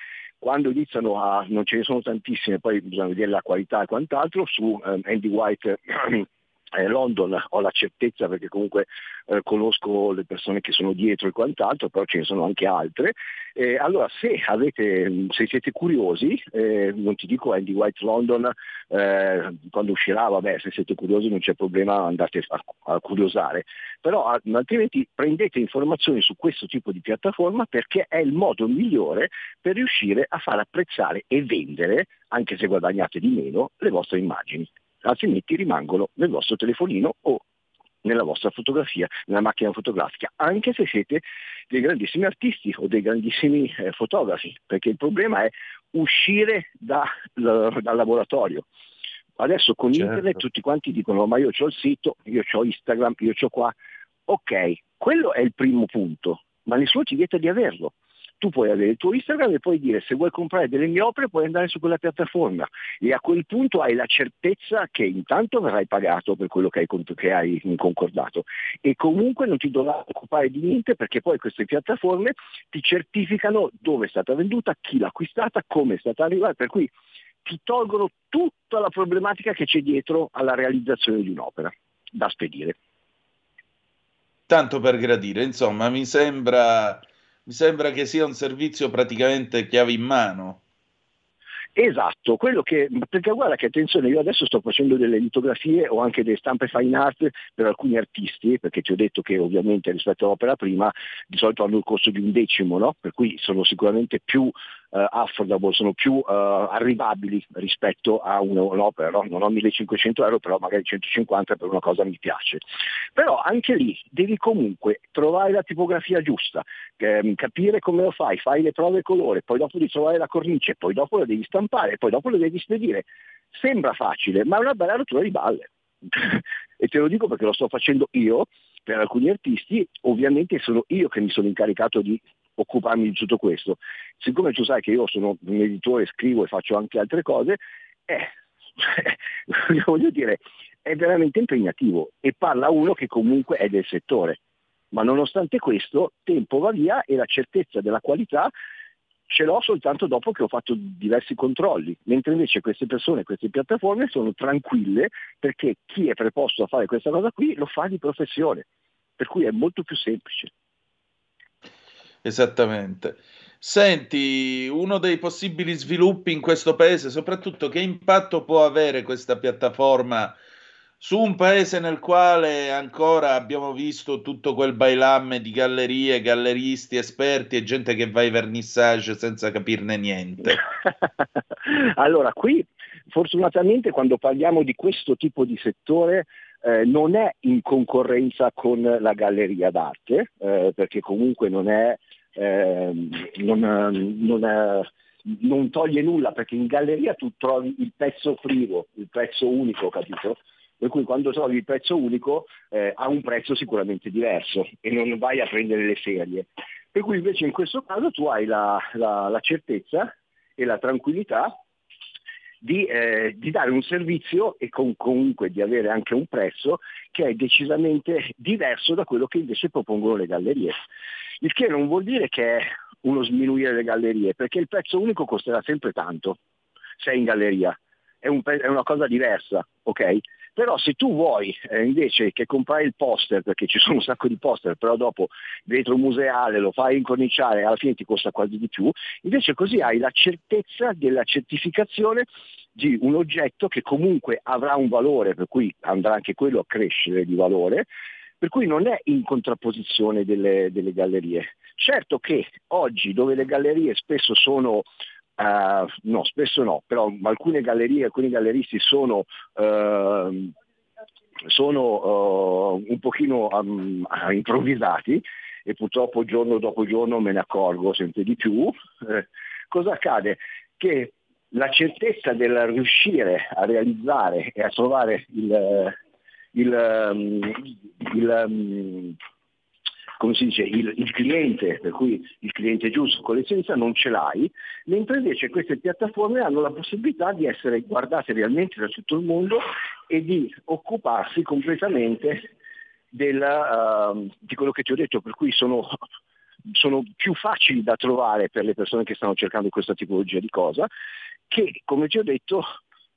quando iniziano a, non ce ne sono tantissime, poi bisogna vedere la qualità e quant'altro, su um, Andy White eh, London ho la certezza perché comunque eh, conosco le persone che sono dietro e quant'altro, però ce ne sono anche altre. Eh, allora se, avete, se siete curiosi, eh, non ti dico Andy White London, eh, quando uscirà, vabbè, se siete curiosi non c'è problema, andate a, a curiosare, però altrimenti prendete informazioni su questo tipo di piattaforma perché è il modo migliore per riuscire a far apprezzare e vendere, anche se guadagnate di meno, le vostre immagini altrimenti rimangono nel vostro telefonino o nella vostra fotografia, nella macchina fotografica, anche se siete dei grandissimi artisti o dei grandissimi eh, fotografi, perché il problema è uscire da, l, dal laboratorio. Adesso con certo. internet tutti quanti dicono ma io ho il sito, io ho Instagram, io ho qua. Ok, quello è il primo punto, ma nessuno ti vieta di averlo tu puoi avere il tuo Instagram e puoi dire se vuoi comprare delle mie opere puoi andare su quella piattaforma e a quel punto hai la certezza che intanto verrai pagato per quello che hai, che hai concordato e comunque non ti dovrai occupare di niente perché poi queste piattaforme ti certificano dove è stata venduta, chi l'ha acquistata, come è stata arrivata, per cui ti tolgono tutta la problematica che c'è dietro alla realizzazione di un'opera da spedire. Tanto per gradire, insomma, mi sembra mi sembra che sia un servizio praticamente chiave in mano. Esatto, quello che, perché guarda che attenzione, io adesso sto facendo delle litografie o anche delle stampe fine art per alcuni artisti, perché ti ho detto che ovviamente rispetto all'opera prima di solito hanno il costo di un decimo, no? per cui sono sicuramente più uh, affordable, sono più uh, arrivabili rispetto a un'opera, no? non ho 1500 euro, però magari 150 per una cosa mi piace. Però anche lì devi comunque trovare la tipografia giusta, ehm, capire come lo fai, fai le prove colore, poi dopo di trovare la cornice, poi dopo la devi stampare, poi dopo la devi spedire. Sembra facile, ma è una bella rottura di balle. e te lo dico perché lo sto facendo io per alcuni artisti, ovviamente sono io che mi sono incaricato di occuparmi di tutto questo. Siccome tu sai che io sono un editore, scrivo e faccio anche altre cose, eh, voglio dire, è veramente impegnativo e parla uno che comunque è del settore. Ma nonostante questo, tempo va via e la certezza della qualità ce l'ho soltanto dopo che ho fatto diversi controlli, mentre invece queste persone, queste piattaforme sono tranquille perché chi è preposto a fare questa cosa qui lo fa di professione, per cui è molto più semplice. Esattamente. Senti, uno dei possibili sviluppi in questo paese, soprattutto che impatto può avere questa piattaforma su un paese nel quale ancora abbiamo visto tutto quel bailamme di gallerie, galleristi, esperti e gente che va ai vernissage senza capirne niente. allora, qui fortunatamente quando parliamo di questo tipo di settore eh, non è in concorrenza con la galleria d'arte, eh, perché comunque non è, non, non, è, non, toglie nulla, perché in galleria tu trovi il pezzo privo, il pezzo unico, capito? Per cui quando trovi il pezzo unico eh, ha un prezzo sicuramente diverso e non vai a prendere le serie. Per cui invece in questo caso tu hai la, la, la certezza e la tranquillità di, eh, di, dare un servizio e con, comunque di avere anche un prezzo che è decisamente diverso da quello che invece propongono le gallerie. Il che non vuol dire che è uno sminuire le gallerie, perché il prezzo unico costerà sempre tanto, se è in galleria. È, un, è una cosa diversa, ok? Però se tu vuoi eh, invece che comprai il poster, perché ci sono un sacco di poster, però dopo vetro museale lo fai incorniciare, alla fine ti costa quasi di più, invece così hai la certezza della certificazione di un oggetto che comunque avrà un valore, per cui andrà anche quello a crescere di valore, per cui non è in contrapposizione delle, delle gallerie. Certo che oggi dove le gallerie spesso sono Uh, no, spesso no, però alcune gallerie, alcuni galleristi sono, uh, sono uh, un pochino um, improvvisati e purtroppo giorno dopo giorno me ne accorgo sempre di più. Eh, cosa accade? Che la certezza del riuscire a realizzare e a trovare il, il, um, il um, come si dice, il, il, cliente, per cui il cliente giusto, collezionista, non ce l'hai, mentre invece queste piattaforme hanno la possibilità di essere guardate realmente da tutto il mondo e di occuparsi completamente della, uh, di quello che ti ho detto, per cui sono, sono più facili da trovare per le persone che stanno cercando questa tipologia di cosa, che come ti ho detto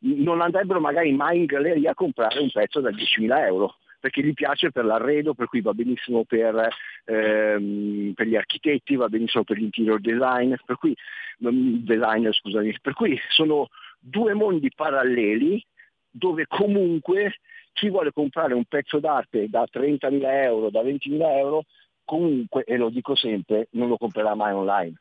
non andrebbero magari mai in galleria a comprare un pezzo da 10.000 euro perché gli piace per l'arredo, per cui va benissimo per, ehm, per gli architetti, va benissimo per l'interior design, per cui, mm, designer, scusami, per cui sono due mondi paralleli dove comunque chi vuole comprare un pezzo d'arte da 30.000 euro, da 20.000 euro, comunque, e lo dico sempre, non lo comprerà mai online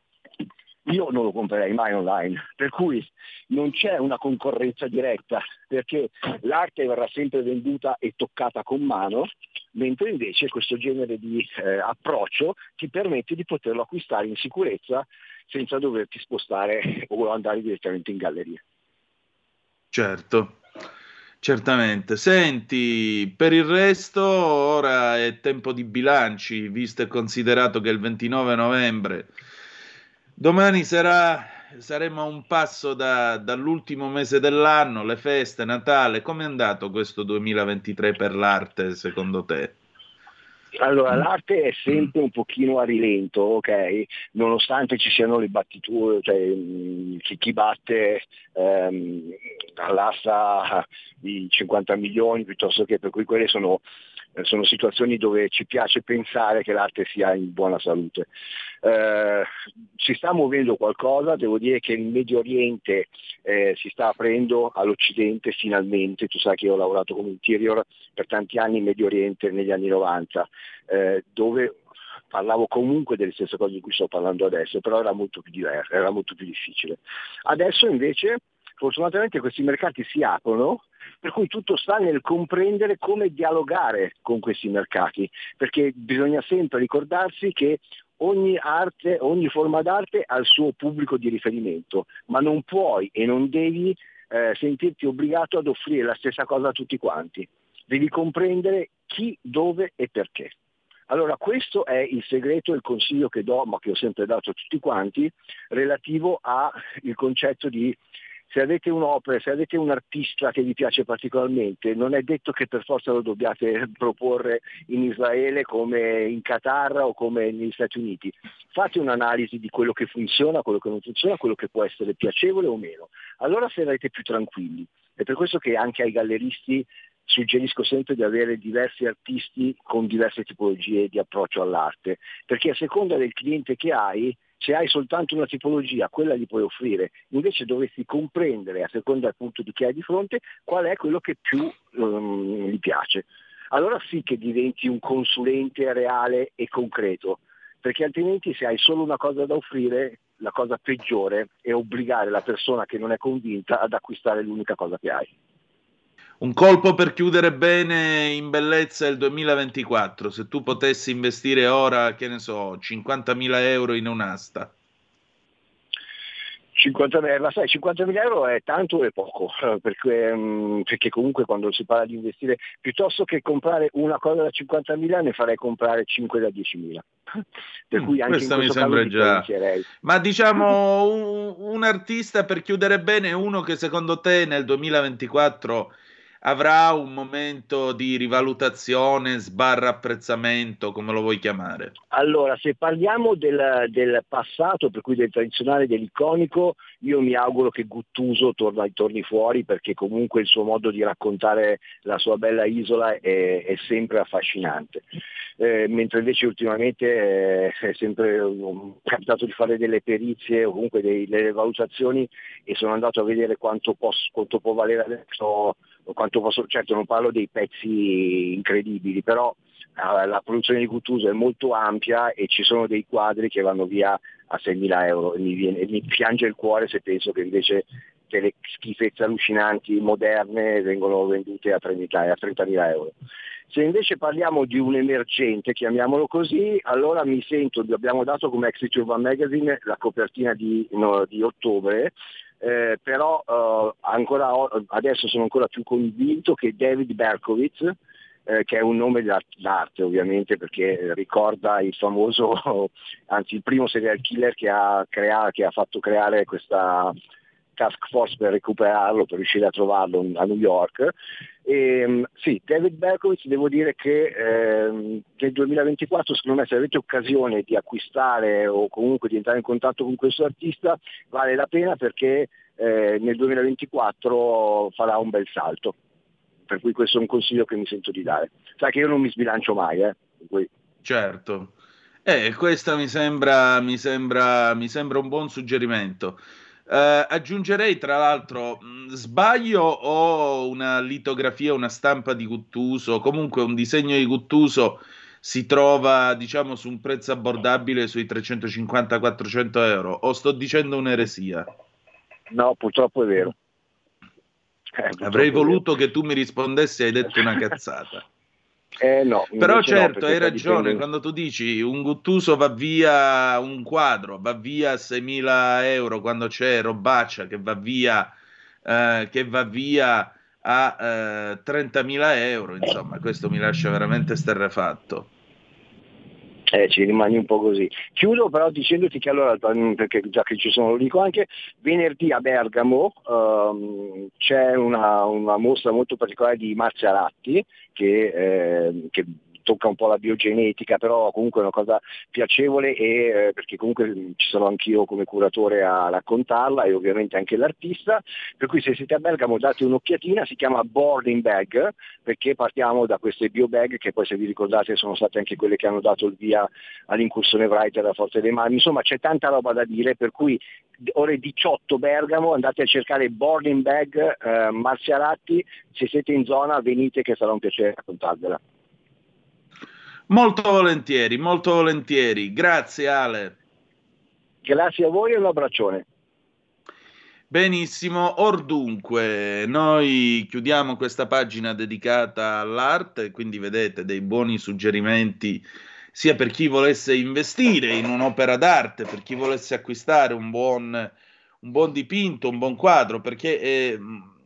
io non lo comprerei mai online, per cui non c'è una concorrenza diretta, perché l'arte verrà sempre venduta e toccata con mano, mentre invece questo genere di eh, approccio ti permette di poterlo acquistare in sicurezza senza doverti spostare o andare direttamente in galleria. Certo, certamente. Senti, per il resto ora è tempo di bilanci, visto e considerato che il 29 novembre Domani sarà, saremo a un passo da, dall'ultimo mese dell'anno, le feste, Natale. Come è andato questo 2023 per l'arte secondo te? Allora, l'arte è sempre un pochino a rilento, ok? Nonostante ci siano le battiture, cioè chi, chi batte ehm, all'asta di 50 milioni piuttosto che per cui quelle sono, eh, sono situazioni dove ci piace pensare che l'arte sia in buona salute. Eh, si sta muovendo qualcosa, devo dire che il Medio Oriente eh, si sta aprendo all'Occidente finalmente, tu sai che io ho lavorato come interior per tanti anni in Medio Oriente negli anni 90, eh, dove parlavo comunque delle stesse cose di cui sto parlando adesso, però era molto più diverso, era molto più difficile. Adesso invece fortunatamente questi mercati si aprono, per cui tutto sta nel comprendere come dialogare con questi mercati, perché bisogna sempre ricordarsi che ogni arte, ogni forma d'arte ha il suo pubblico di riferimento, ma non puoi e non devi eh, sentirti obbligato ad offrire la stessa cosa a tutti quanti. Devi comprendere chi, dove e perché. Allora questo è il segreto e il consiglio che do, ma che ho sempre dato a tutti quanti, relativo al concetto di se avete un'opera, se avete un artista che vi piace particolarmente, non è detto che per forza lo dobbiate proporre in Israele come in Qatar o come negli Stati Uniti. Fate un'analisi di quello che funziona, quello che non funziona, quello che può essere piacevole o meno. Allora sarete più tranquilli. È per questo che anche ai galleristi suggerisco sempre di avere diversi artisti con diverse tipologie di approccio all'arte, perché a seconda del cliente che hai se hai soltanto una tipologia, quella gli puoi offrire, invece dovresti comprendere, a seconda appunto di chi hai di fronte, qual è quello che più um, gli piace. Allora sì che diventi un consulente reale e concreto, perché altrimenti se hai solo una cosa da offrire, la cosa peggiore è obbligare la persona che non è convinta ad acquistare l'unica cosa che hai. Un colpo per chiudere bene in bellezza il 2024, se tu potessi investire ora, che ne so, 50.000 euro in un'asta. 50.000, sai, 50.000 euro è tanto o è poco, perché, mm, perché, comunque quando si parla di investire, piuttosto che comprare una cosa da 50.000 ne farei comprare 5 da 10.000. Per Mm, cui anche questo mi sembra già. Ma diciamo un, un artista per chiudere bene, uno che secondo te nel 2024 avrà un momento di rivalutazione, sbarra apprezzamento, come lo vuoi chiamare? Allora, se parliamo del, del passato, per cui del tradizionale, dell'iconico, io mi auguro che Guttuso torna, torni fuori perché comunque il suo modo di raccontare la sua bella isola è, è sempre affascinante. Eh, mentre invece ultimamente eh, è sempre um, capitato di fare delle perizie o comunque dei- delle valutazioni e sono andato a vedere quanto, posso- quanto può valere adesso, quanto posso, certo non parlo dei pezzi incredibili, però eh, la produzione di Guttuso è molto ampia e ci sono dei quadri che vanno via a 6.000 euro e mi, viene- e mi piange il cuore se penso che invece delle schifezze allucinanti moderne vengono vendute a 30.000 a 30.000 euro. Se invece parliamo di un emergente, chiamiamolo così, allora mi sento, abbiamo dato come Exit Urban Magazine la copertina di, no, di ottobre, eh, però eh, ancora adesso sono ancora più convinto che David Berkowitz, eh, che è un nome d'ar- d'arte ovviamente perché ricorda il famoso, anzi il primo serial killer che ha, crea- che ha fatto creare questa task force per recuperarlo, per riuscire a trovarlo a New York. E, mm, sì, David Berkowitz devo dire che ehm, nel 2024 secondo me se avete occasione di acquistare o comunque di entrare in contatto con questo artista vale la pena perché eh, nel 2024 farà un bel salto. Per cui questo è un consiglio che mi sento di dare. Sai che io non mi sbilancio mai, eh? cui- Certo. Eh, questo mi sembra, mi sembra, mi sembra un buon suggerimento. Eh, aggiungerei tra l'altro, mh, sbaglio o una litografia, una stampa di Guttuso, comunque un disegno di Guttuso si trova, diciamo, su un prezzo abbordabile sui 350-400 euro, o sto dicendo un'eresia? No, purtroppo è vero. Eh, Avrei voluto che tu mi rispondessi hai detto una cazzata. Eh no, Però no, certo, perché hai ragione, dipende- quando tu dici un Guttuso va via un quadro, va via a 6.000 euro quando c'è Robaccia che va via, eh, che va via a eh, 30.000 euro, insomma, questo mi lascia veramente sterrefatto. Eh, ci rimani un po' così. Chiudo però dicendoti che allora, mm, perché già che ci sono, lo dico anche, venerdì a Bergamo ehm, c'è una, una mostra molto particolare di Marzia Ratti che, eh, che tocca un po' la biogenetica, però comunque è una cosa piacevole e, eh, perché comunque mm, ci sono anch'io come curatore a raccontarla e ovviamente anche l'artista, per cui se siete a Bergamo date un'occhiatina, si chiama Boarding Bag, perché partiamo da queste bio bag che poi se vi ricordate sono state anche quelle che hanno dato il via all'incursione Writer da Forte dei Mari, insomma c'è tanta roba da dire, per cui ore 18 Bergamo, andate a cercare Boarding Bag eh, Marziaratti, se siete in zona venite che sarà un piacere raccontarvela. Molto volentieri, molto volentieri. Grazie Ale. Grazie a voi e un abbraccione. Benissimo, or dunque, noi chiudiamo questa pagina dedicata all'arte, quindi vedete dei buoni suggerimenti sia per chi volesse investire in un'opera d'arte, per chi volesse acquistare un buon, un buon dipinto, un buon quadro, perché eh,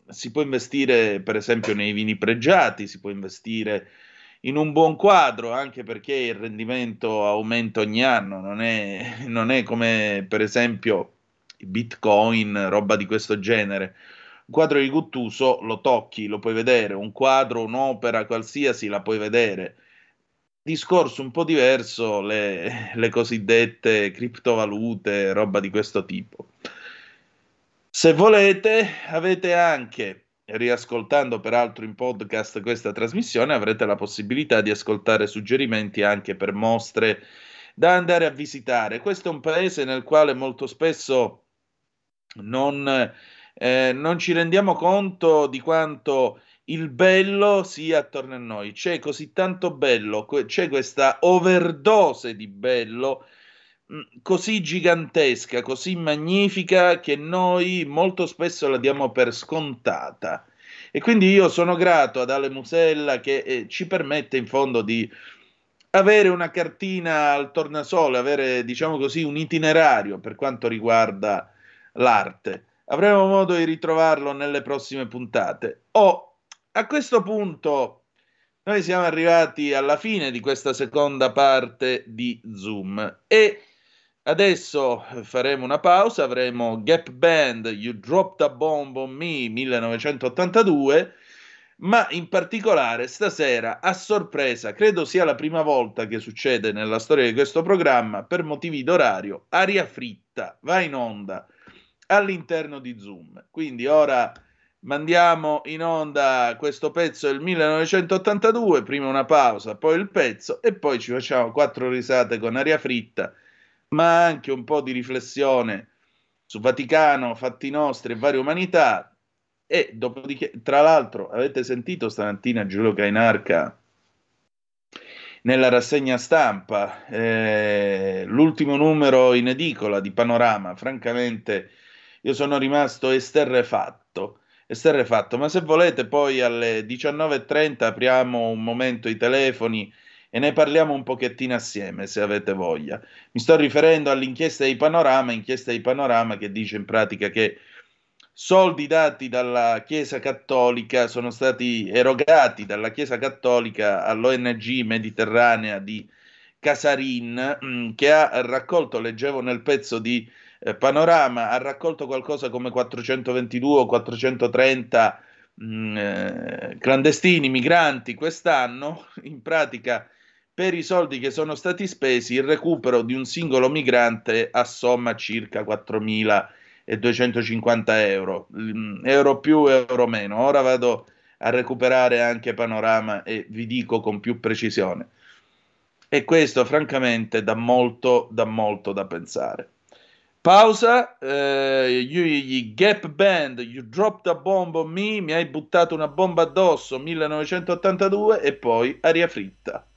si può investire per esempio nei vini pregiati, si può investire in un buon quadro, anche perché il rendimento aumenta ogni anno, non è, non è come per esempio bitcoin, roba di questo genere. Un quadro di Guttuso lo tocchi, lo puoi vedere, un quadro, un'opera qualsiasi la puoi vedere. Discorso un po' diverso le, le cosiddette criptovalute, roba di questo tipo. Se volete, avete anche, riascoltando peraltro in podcast questa trasmissione, avrete la possibilità di ascoltare suggerimenti anche per mostre da andare a visitare. Questo è un paese nel quale molto spesso non, eh, non ci rendiamo conto di quanto il bello sia attorno a noi. C'è così tanto bello, c'è questa overdose di bello così gigantesca, così magnifica che noi molto spesso la diamo per scontata. E quindi io sono grato ad Ale Musella che eh, ci permette in fondo di avere una cartina al tornasole, avere diciamo così un itinerario per quanto riguarda l'arte. Avremo modo di ritrovarlo nelle prossime puntate. Oh, a questo punto noi siamo arrivati alla fine di questa seconda parte di Zoom e adesso faremo una pausa, avremo Gap Band You Dropped a Bomb on Me 1982 ma in particolare stasera a sorpresa, credo sia la prima volta che succede nella storia di questo programma, per motivi d'orario, Aria Fritta va in onda all'interno di Zoom. Quindi ora mandiamo in onda questo pezzo del 1982, prima una pausa, poi il pezzo e poi ci facciamo quattro risate con aria fritta, ma anche un po' di riflessione su Vaticano, fatti nostri e varie umanità. E dopodiché, tra l'altro, avete sentito stamattina Giulio Cainarca nella rassegna stampa, eh, l'ultimo numero in edicola di Panorama, francamente io sono rimasto esterrefatto, esterrefatto, ma se volete poi alle 19.30 apriamo un momento i telefoni e ne parliamo un pochettino assieme se avete voglia. Mi sto riferendo all'inchiesta di Panorama, inchiesta di Panorama che dice in pratica che soldi dati dalla Chiesa Cattolica sono stati erogati dalla Chiesa Cattolica all'ONG mediterranea di Casarin mm, che ha raccolto, leggevo nel pezzo di eh, Panorama ha raccolto qualcosa come 422 o 430 mh, mm, eh, clandestini migranti quest'anno, in pratica per i soldi che sono stati spesi il recupero di un singolo migrante assomma circa 4.250 euro, mm, euro più, euro meno. Ora vado a recuperare anche Panorama e vi dico con più precisione. E questo francamente dà molto, dà molto da pensare. Pausa, eh, you, Gap Band, You Dropped a Bomb on Me, mi hai buttato una bomba addosso, 1982 e poi aria fritta.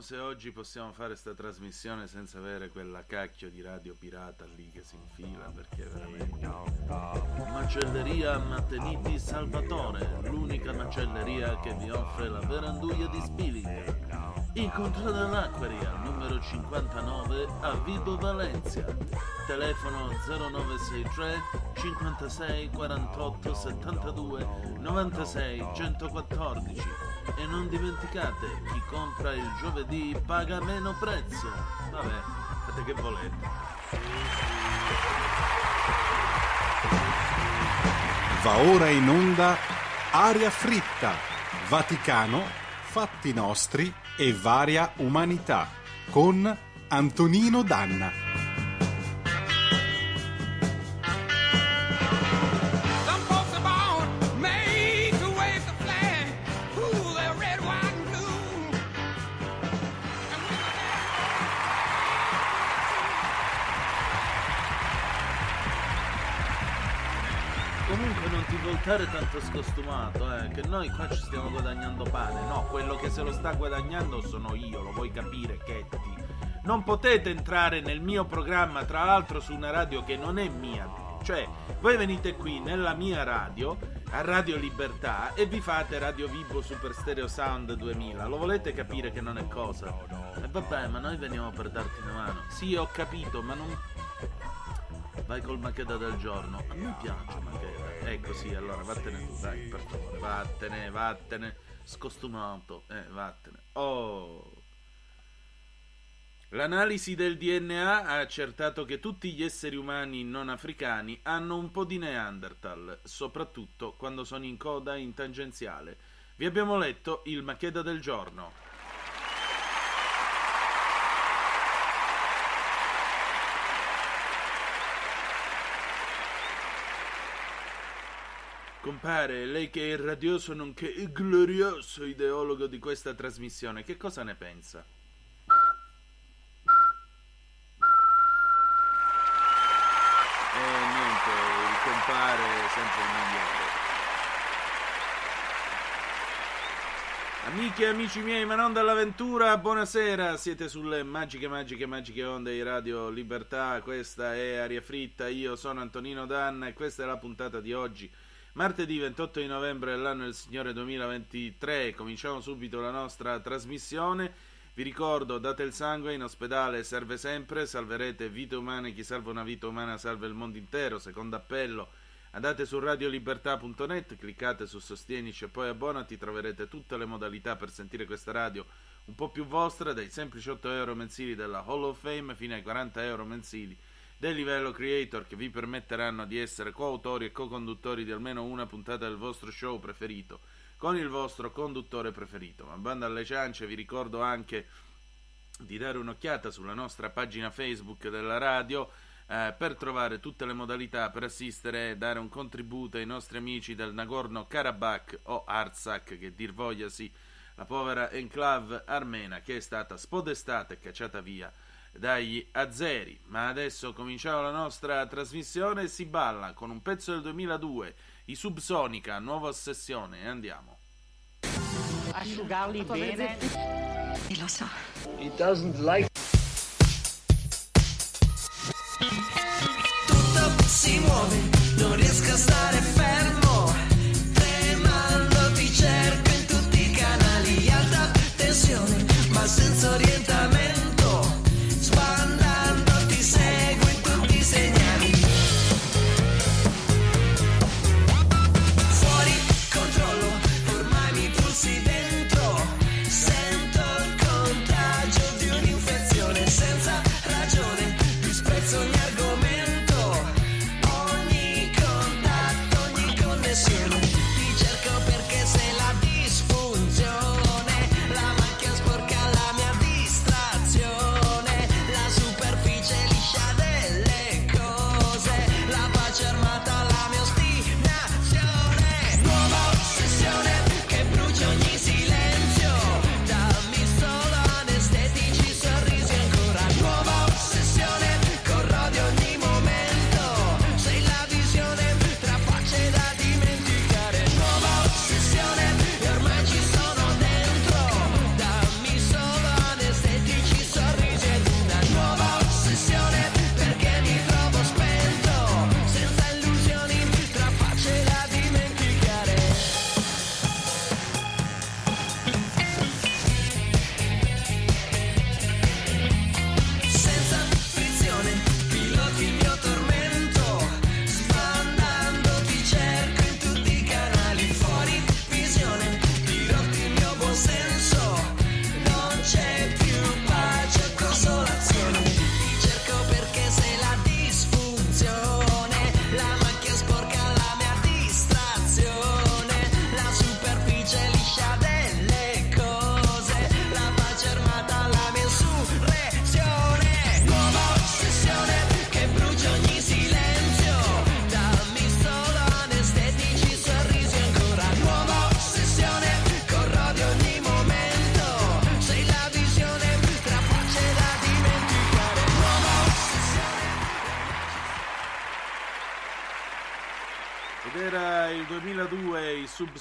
Vediamo se oggi possiamo fare sta trasmissione senza avere quella cacchio di radio pirata lì che si infila perché veramente. Macelleria Matteniti Salvatore, l'unica macelleria che vi offre la veranduia di Spilica. Incontro dell'Acquaria, numero 59 a Vibo Valencia. Telefono 0963 56 48 72 96 114. E non dimenticate, chi compra il giovedì paga meno prezzo. Vabbè, fate che volete. Va ora in onda Aria fritta, Vaticano, fatti nostri e varia umanità con Antonino Danna. Voltare tanto scostumato, eh, che noi qua ci stiamo guadagnando pane. No, quello che se lo sta guadagnando sono io, lo vuoi capire, Ketty? Non potete entrare nel mio programma, tra l'altro su una radio che non è mia. Cioè, voi venite qui nella mia radio, a Radio Libertà, e vi fate Radio Vibo Super Stereo Sound 2000. Lo volete capire che non è cosa? E vabbè, ma noi veniamo per darti una mano. Sì, ho capito, ma non... Vai col Macheda del giorno. A me piace Macheda. Ecco sì, allora vattene tu, dai, per favore. Vattene, vattene. Scostumato. Eh, vattene. Oh. L'analisi del DNA ha accertato che tutti gli esseri umani non africani hanno un po' di Neanderthal, soprattutto quando sono in coda in tangenziale. Vi abbiamo letto il Macheda del giorno. Compare, lei che è il radioso nonché il glorioso ideologo di questa trasmissione, che cosa ne pensa? E niente, il compare è sempre il migliore. Amiche e amici miei, ma non dall'avventura, buonasera, siete sulle magiche, magiche, magiche onde di Radio Libertà, questa è Aria Fritta, io sono Antonino Danna e questa è la puntata di oggi, martedì 28 di novembre dell'anno del Signore 2023, cominciamo subito la nostra trasmissione, vi ricordo, date il sangue, in ospedale serve sempre, salverete vite umane, chi salva una vita umana salva il mondo intero, secondo appello, Andate su radiolibertà.net, cliccate su Sostienici e poi abbonati, troverete tutte le modalità per sentire questa radio un po' più vostra, dai semplici 8 euro mensili della Hall of Fame fino ai 40 euro mensili del livello creator che vi permetteranno di essere coautori e co-conduttori di almeno una puntata del vostro show preferito con il vostro conduttore preferito. Ma banda alle ciance, vi ricordo anche di dare un'occhiata sulla nostra pagina Facebook della radio eh, per trovare tutte le modalità per assistere e dare un contributo ai nostri amici del Nagorno-Karabakh o Artsakh, che dir vogliasi la povera enclave armena che è stata spodestata e cacciata via dagli azeri. Ma adesso cominciamo la nostra trasmissione e si balla con un pezzo del 2002, i Subsonica, nuova ossessione, andiamo. asciugarli bene. E lo so. He doesn't like Tutto si muove, non riesco a stare fermo. Tremando ti cerco in tutti i canali, alta tensione, ma senza orientamento.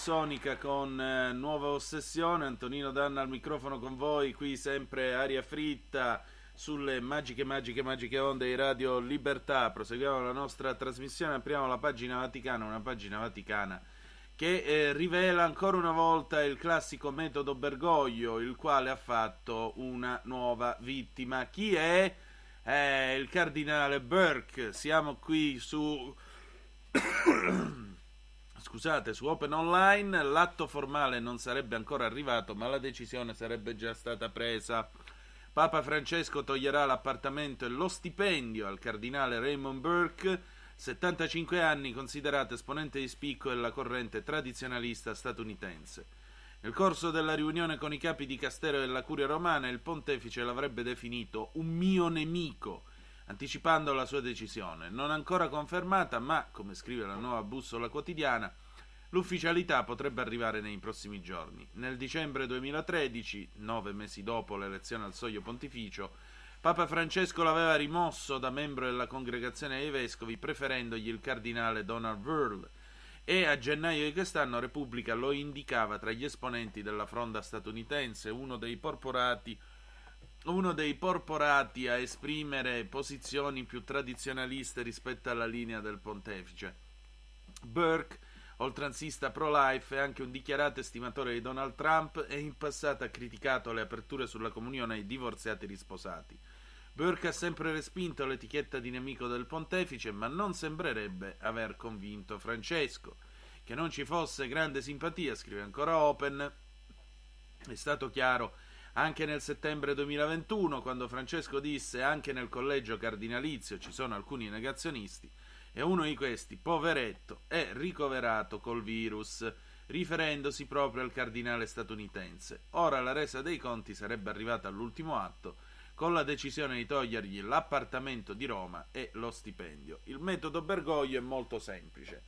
I Subsonica con eh, Nuova Ossessione, Antonino Danna al microfono con voi, qui sempre aria fritta sulle magiche, magiche, magiche onde di Radio Libertà. Proseguiamo la nostra trasmissione, apriamo la pagina vaticana, una pagina vaticana che eh, rivela ancora una volta il classico metodo Bergoglio, il quale ha fatto una nuova vittima. Chi è? È il cardinale Burke. Siamo qui su scusate, su Open Online l'atto formale non sarebbe ancora arrivato, ma la decisione sarebbe già stata presa. Papa Francesco toglierà l'appartamento e lo stipendio al cardinale Raymond Burke, 75 anni, considerato esponente di spicco della corrente tradizionalista statunitense. Nel corso della riunione con i capi di Castero della Curia Romana, il pontefice l'avrebbe definito un mio nemico, anticipando la sua decisione. Non ancora confermata, ma, come scrive la nuova bussola quotidiana, l'ufficialità potrebbe arrivare nei prossimi giorni. Nel dicembre 2013, nove mesi dopo l'elezione al soglio pontificio, Papa Francesco l'aveva rimosso da membro della congregazione dei vescovi, preferendogli il cardinale Donald Verl, e a gennaio di quest'anno Repubblica lo indicava tra gli esponenti della fronda statunitense, uno dei porporati uno dei porporati a esprimere posizioni più tradizionaliste rispetto alla linea del pontefice. Burke, oltranzista pro-life, è anche un dichiarato estimatore di Donald Trump e in passato ha criticato le aperture sulla comunione ai divorziati risposati. Burke ha sempre respinto l'etichetta di nemico del pontefice, ma non sembrerebbe aver convinto Francesco. Che non ci fosse grande simpatia, scrive ancora Open, è stato chiaro anche nel settembre 2021, quando Francesco disse anche nel collegio cardinalizio ci sono alcuni negazionisti, e uno di questi, poveretto, è ricoverato col virus, riferendosi proprio al cardinale statunitense. Ora la resa dei conti sarebbe arrivata all'ultimo atto, con la decisione di togliergli l'appartamento di Roma e lo stipendio. Il metodo Bergoglio è molto semplice.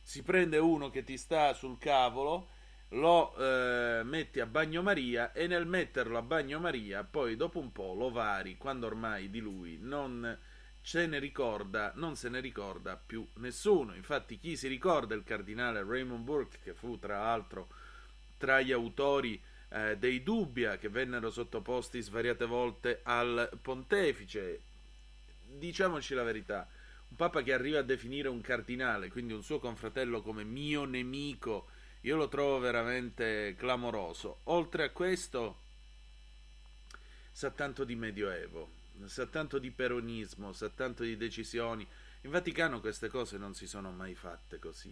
Si prende uno che ti sta sul cavolo, lo eh, metti a bagnomaria e nel metterlo a bagnomaria poi dopo un po' lo vari quando ormai di lui non se ne ricorda, non se ne ricorda più nessuno. Infatti chi si ricorda il cardinale Raymond Burke che fu tra l'altro tra gli autori eh, dei Dubbia che vennero sottoposti svariate volte al pontefice. Diciamoci la verità, un papa che arriva a definire un cardinale, quindi un suo confratello come mio nemico, io lo trovo veramente clamoroso. Oltre a questo, sa tanto di medioevo, sa tanto di peronismo, sa tanto di decisioni. In Vaticano queste cose non si sono mai fatte così.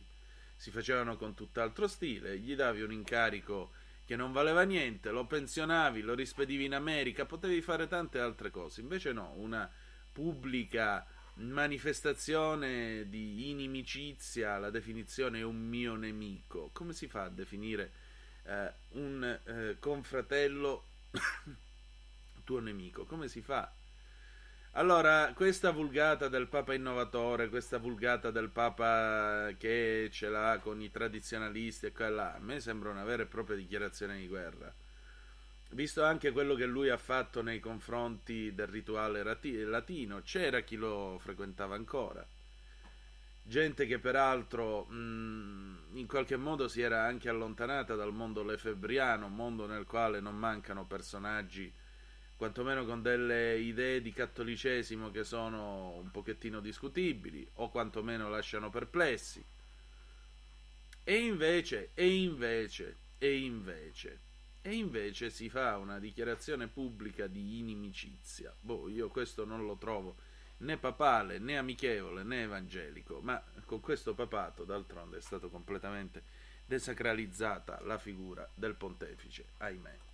Si facevano con tutt'altro stile, gli davi un incarico che non valeva niente, lo pensionavi, lo rispedivi in America, potevi fare tante altre cose. Invece no, una pubblica manifestazione di inimicizia, la definizione è un mio nemico. Come si fa a definire eh, un eh, confratello tuo nemico? Come si fa? Allora, questa vulgata del Papa innovatore, questa vulgata del Papa che ce l'ha con i tradizionalisti e qua là, a me sembra una vera e propria dichiarazione di guerra visto anche quello che lui ha fatto nei confronti del rituale rati- latino, c'era chi lo frequentava ancora. Gente che peraltro mh, in qualche modo si era anche allontanata dal mondo lefebbriano, un mondo nel quale non mancano personaggi quantomeno con delle idee di cattolicesimo che sono un pochettino discutibili o quantomeno lasciano perplessi. E invece, e invece, e invece, e invece si fa una dichiarazione pubblica di inimicizia. Boh, io questo non lo trovo né papale, né amichevole, né evangelico, ma con questo papato d'altronde è stato completamente desacralizzata la figura del pontefice, ahimè.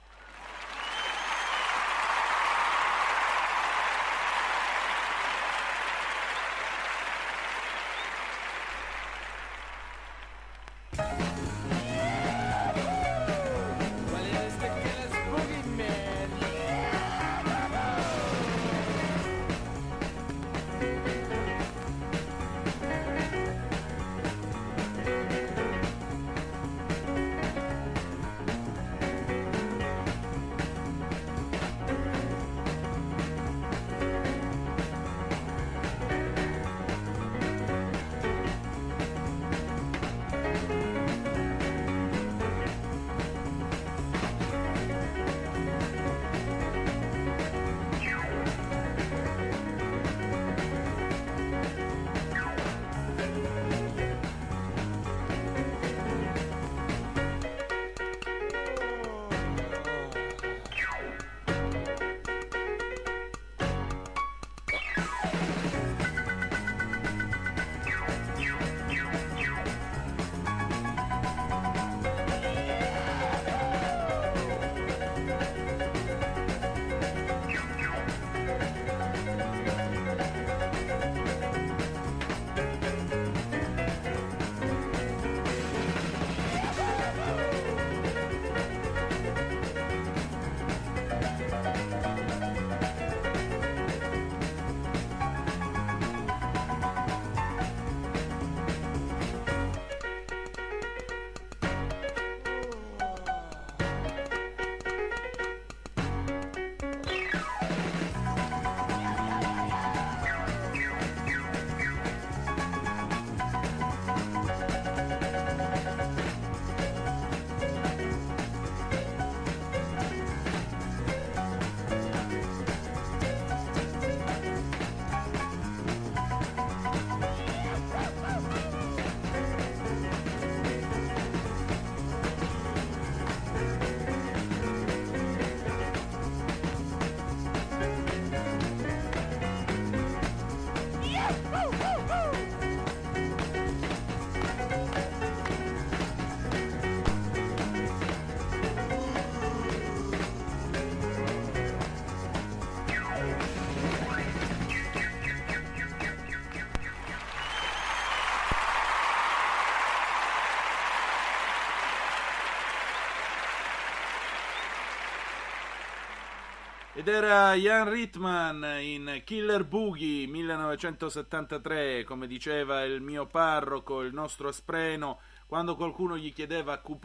Ed era Jan Ritman in Killer Boogie 1973, come diceva il mio parroco, il nostro Aspreno, quando qualcuno gli chiedeva a cui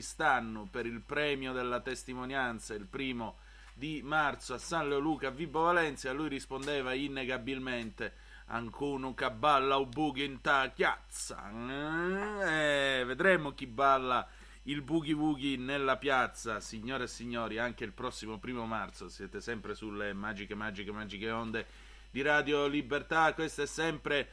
stanno per il premio della testimonianza, il primo di marzo a San Leoluca a Vibo Valencia, lui rispondeva innegabilmente Ancuno che balla o boogie in ta chiazza. Eh, vedremo chi balla il boogie woogie nella piazza, signore e signori, anche il prossimo primo marzo. Siete sempre sulle magiche, magiche, magiche onde di Radio Libertà. Questa è sempre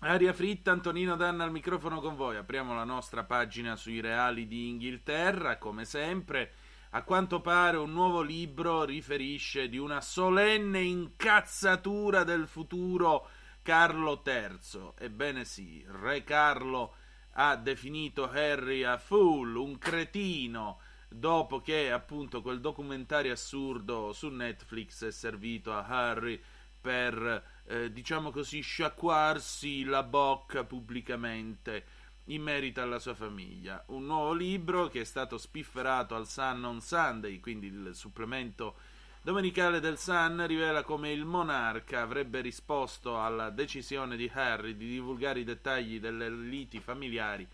Aria fritta, Antonino Danna al microfono con voi. Apriamo la nostra pagina sui reali di Inghilterra, come sempre. A quanto pare un nuovo libro riferisce di una solenne incazzatura del futuro Carlo III. Ebbene sì, Re Carlo ha definito Harry a fool, un cretino, dopo che appunto quel documentario assurdo su Netflix è servito a Harry per, eh, diciamo così, sciacquarsi la bocca pubblicamente in merito alla sua famiglia. Un nuovo libro che è stato spifferato al Sun on Sunday, quindi il supplemento domenicale del Sun, rivela come il monarca avrebbe risposto alla decisione di Harry di divulgare i dettagli delle liti familiari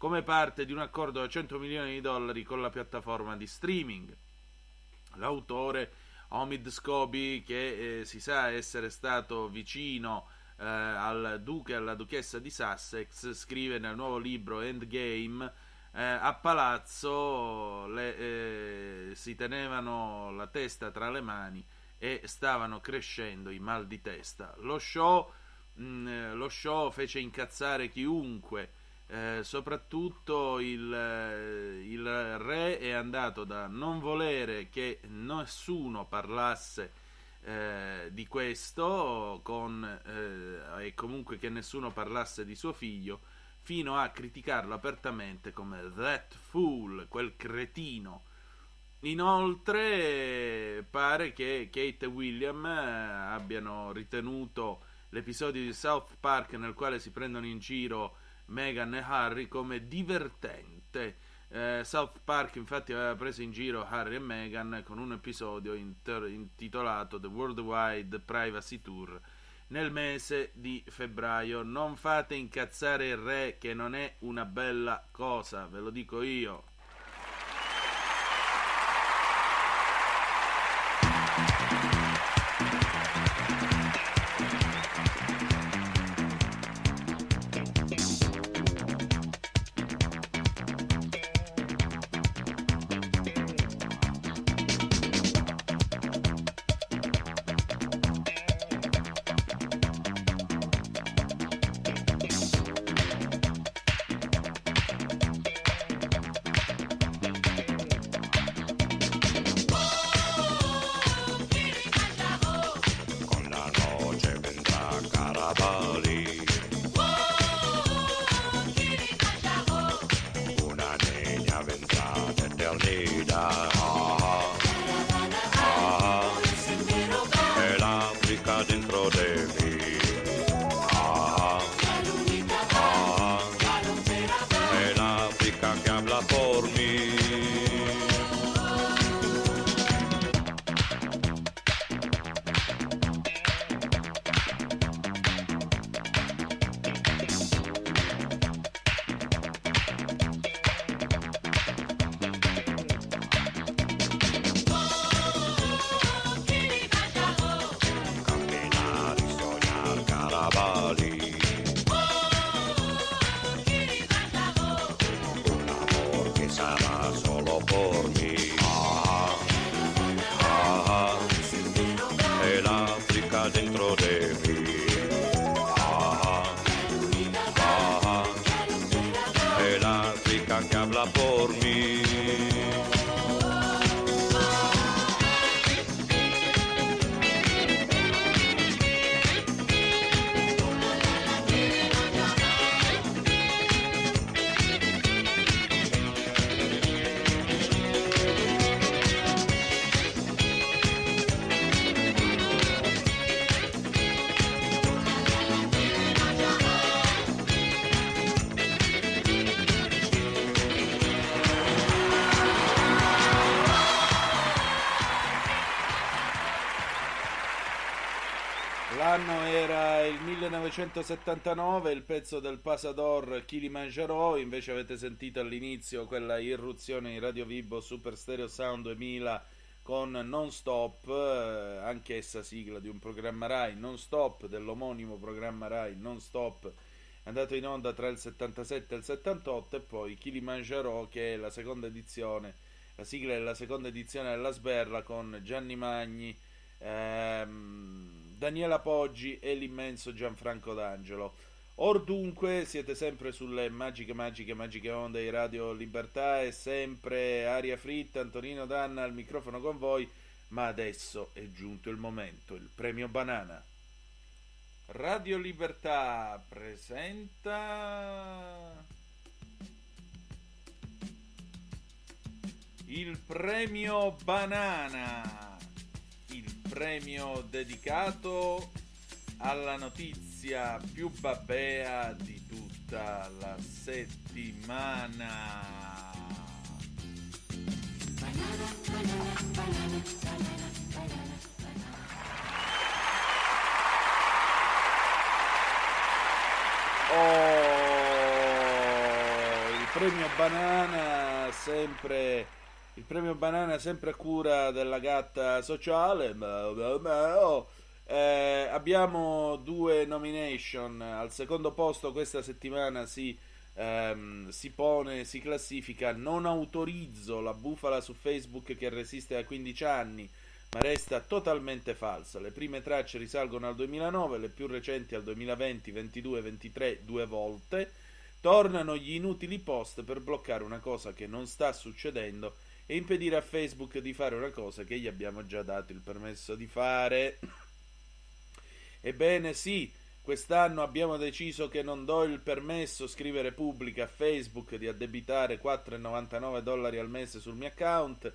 come parte di un accordo da 100 milioni di dollari con la piattaforma di streaming. L'autore Omid Scobie, che eh, si sa essere stato vicino eh, al duca e alla duchessa di Sussex, scrive nel nuovo libro Endgame eh, a palazzo le, eh, si tenevano la testa tra le mani e stavano crescendo i mal di testa. Lo show, mh, lo show fece incazzare chiunque. Eh, soprattutto il, eh, il, re è andato da non volere che nessuno parlasse eh, di questo con, eh, e comunque che nessuno parlasse di suo figlio fino a criticarlo apertamente come that fool, quel cretino. Inoltre pare che Kate e William eh, abbiano ritenuto l'episodio di South Park nel quale si prendono in giro Meghan e Harry come divertente. Eh, South Park infatti aveva preso in giro Harry e Meghan con un episodio inter- intitolato The Worldwide Privacy Tour nel mese di febbraio. Non fate incazzare il re che non è una bella cosa, ve lo dico io. 1979 il pezzo del Pasador Kilimanjaro, invece avete sentito all'inizio quella irruzione in Radio Vibo Super Stereo Sound 2000 con Non Stop, eh, anch'essa sigla di un programma Rai, Non Stop, dell'omonimo programma Rai, Non Stop, andato in onda tra il 77 e il 78 e poi Kilimanjaro che è la seconda edizione, la sigla è la seconda edizione della Sberla con Gianni Magni, ehm, Daniela Poggi e l'immenso Gianfranco D'Angelo. Or dunque siete sempre sulle magiche, magiche, magiche onde di Radio Libertà e sempre aria fritta, Antonino Danna al microfono con voi, ma adesso è giunto il momento, il premio banana. Radio Libertà presenta il premio banana, premio dedicato alla notizia più babbea di tutta la settimana. Oh, il premio banana sempre il premio banana sempre a cura della gatta sociale. oh. Eh, abbiamo due nomination. Al secondo posto questa settimana si, ehm, si pone, si classifica Non autorizzo la bufala su Facebook che resiste da 15 anni, ma resta totalmente falsa. Le prime tracce risalgono al 2009, le più recenti al 2020, 22, 23, due volte. Tornano gli inutili post per bloccare una cosa che non sta succedendo e impedire a Facebook di fare una cosa che gli abbiamo già dato il permesso di fare. Ebbene sì, quest'anno abbiamo deciso che non do il permesso, scrive Repubblica, a Facebook di addebitare 4,99 dollari al mese sul mio account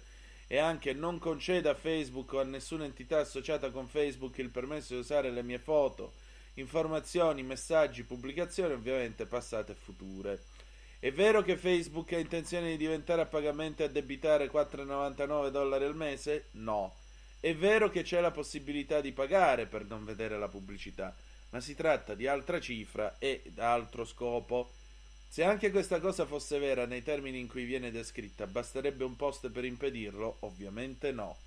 e anche non concedo a Facebook o a nessuna entità associata con Facebook il permesso di usare le mie foto, informazioni, messaggi, pubblicazioni, ovviamente passate e future. È vero che Facebook ha intenzione di diventare a pagamento e addebitare 4,99 dollari al mese? No. È vero che c'è la possibilità di pagare per non vedere la pubblicità, ma si tratta di altra cifra e altro scopo. Se anche questa cosa fosse vera nei termini in cui viene descritta, basterebbe un post per impedirlo? Ovviamente no.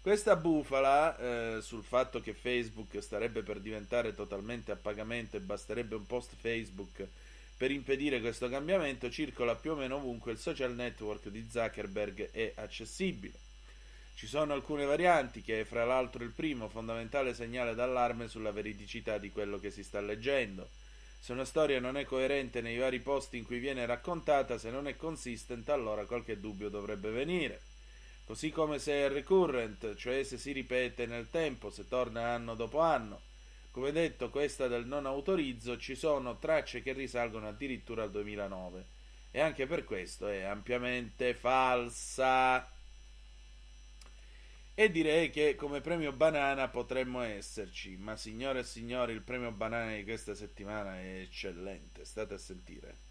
Questa bufala eh, sul fatto che Facebook starebbe per diventare totalmente a pagamento e basterebbe un post Facebook per impedire questo cambiamento circola più o meno ovunque il social network di Zuckerberg è accessibile. Ci sono alcune varianti che è fra l'altro il primo fondamentale segnale d'allarme sulla veridicità di quello che si sta leggendo. Se una storia non è coerente nei vari posti in cui viene raccontata, se non è consistent, allora qualche dubbio dovrebbe venire. Così come se è recurrent, cioè se si ripete nel tempo, se torna anno dopo anno. Come detto, questa del non autorizzo ci sono tracce che risalgono addirittura al 2009 e anche per questo è ampiamente falsa. E direi che come premio banana potremmo esserci, ma signore e signori, il premio banana di questa settimana è eccellente, state a sentire.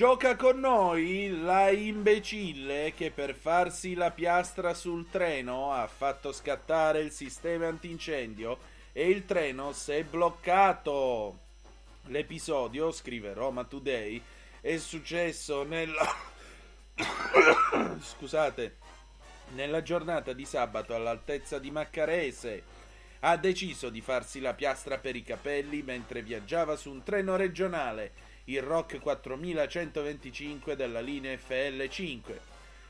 Gioca con noi la imbecille che per farsi la piastra sul treno ha fatto scattare il sistema antincendio e il treno si è bloccato. L'episodio, scrive Roma Today, è successo nella scusate, nella giornata di sabato all'altezza di Maccarese. Ha deciso di farsi la piastra per i capelli mentre viaggiava su un treno regionale il ROC 4125 della linea FL5.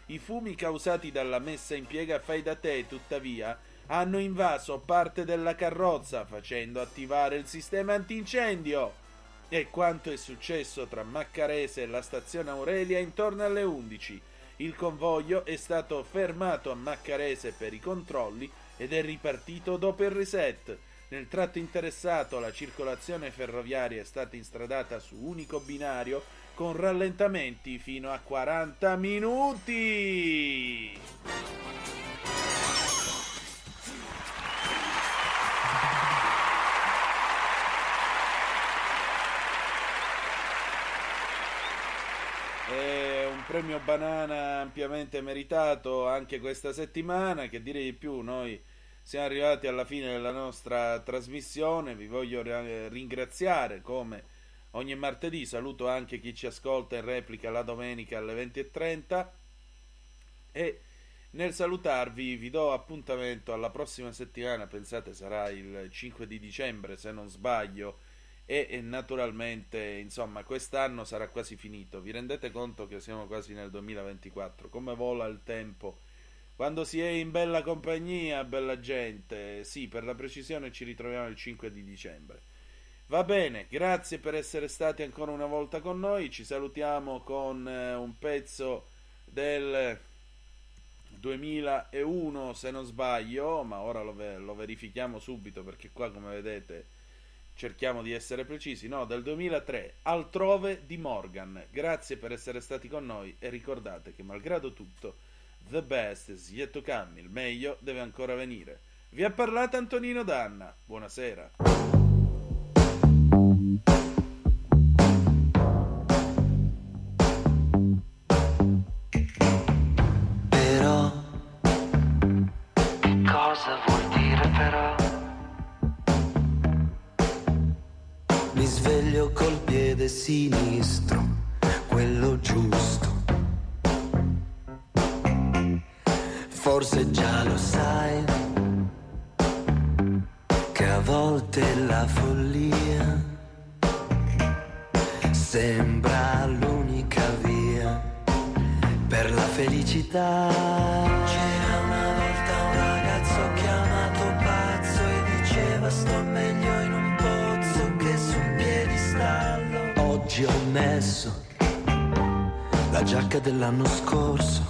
I fumi causati dalla messa in piega fai da te, tuttavia, hanno invaso parte della carrozza facendo attivare il sistema antincendio. E quanto è successo tra Maccarese e la stazione Aurelia intorno alle 11. Il convoglio è stato fermato a Maccarese per i controlli ed è ripartito dopo il reset. Nel tratto interessato la circolazione ferroviaria è stata instradata su unico binario con rallentamenti fino a 40 minuti. È un premio banana ampiamente meritato anche questa settimana, che dire di più, noi siamo arrivati alla fine della nostra trasmissione, vi voglio ri- ringraziare come ogni martedì, saluto anche chi ci ascolta in replica la domenica alle 20.30 e nel salutarvi vi do appuntamento alla prossima settimana, pensate sarà il 5 di dicembre se non sbaglio e naturalmente insomma quest'anno sarà quasi finito, vi rendete conto che siamo quasi nel 2024, come vola il tempo quando si è in bella compagnia, bella gente, sì per la precisione ci ritroviamo il 5 di dicembre. Va bene, grazie per essere stati ancora una volta con noi, ci salutiamo con eh, un pezzo del 2001 se non sbaglio, ma ora lo, ve- lo verifichiamo subito perché qua come vedete cerchiamo di essere precisi, no, del 2003, Altrove di Morgan. Grazie per essere stati con noi e ricordate che malgrado tutto, the best is yet to come, il meglio deve ancora venire. Vi ha parlato Antonino Danna, buonasera. Però, cosa vuol dire però? Mi sveglio col piede sinistro, follia sembra l'unica via per la felicità. C'era una volta un ragazzo chiamato pazzo e diceva sto meglio in un pozzo che su un piedistallo. Oggi ho messo la giacca dell'anno scorso.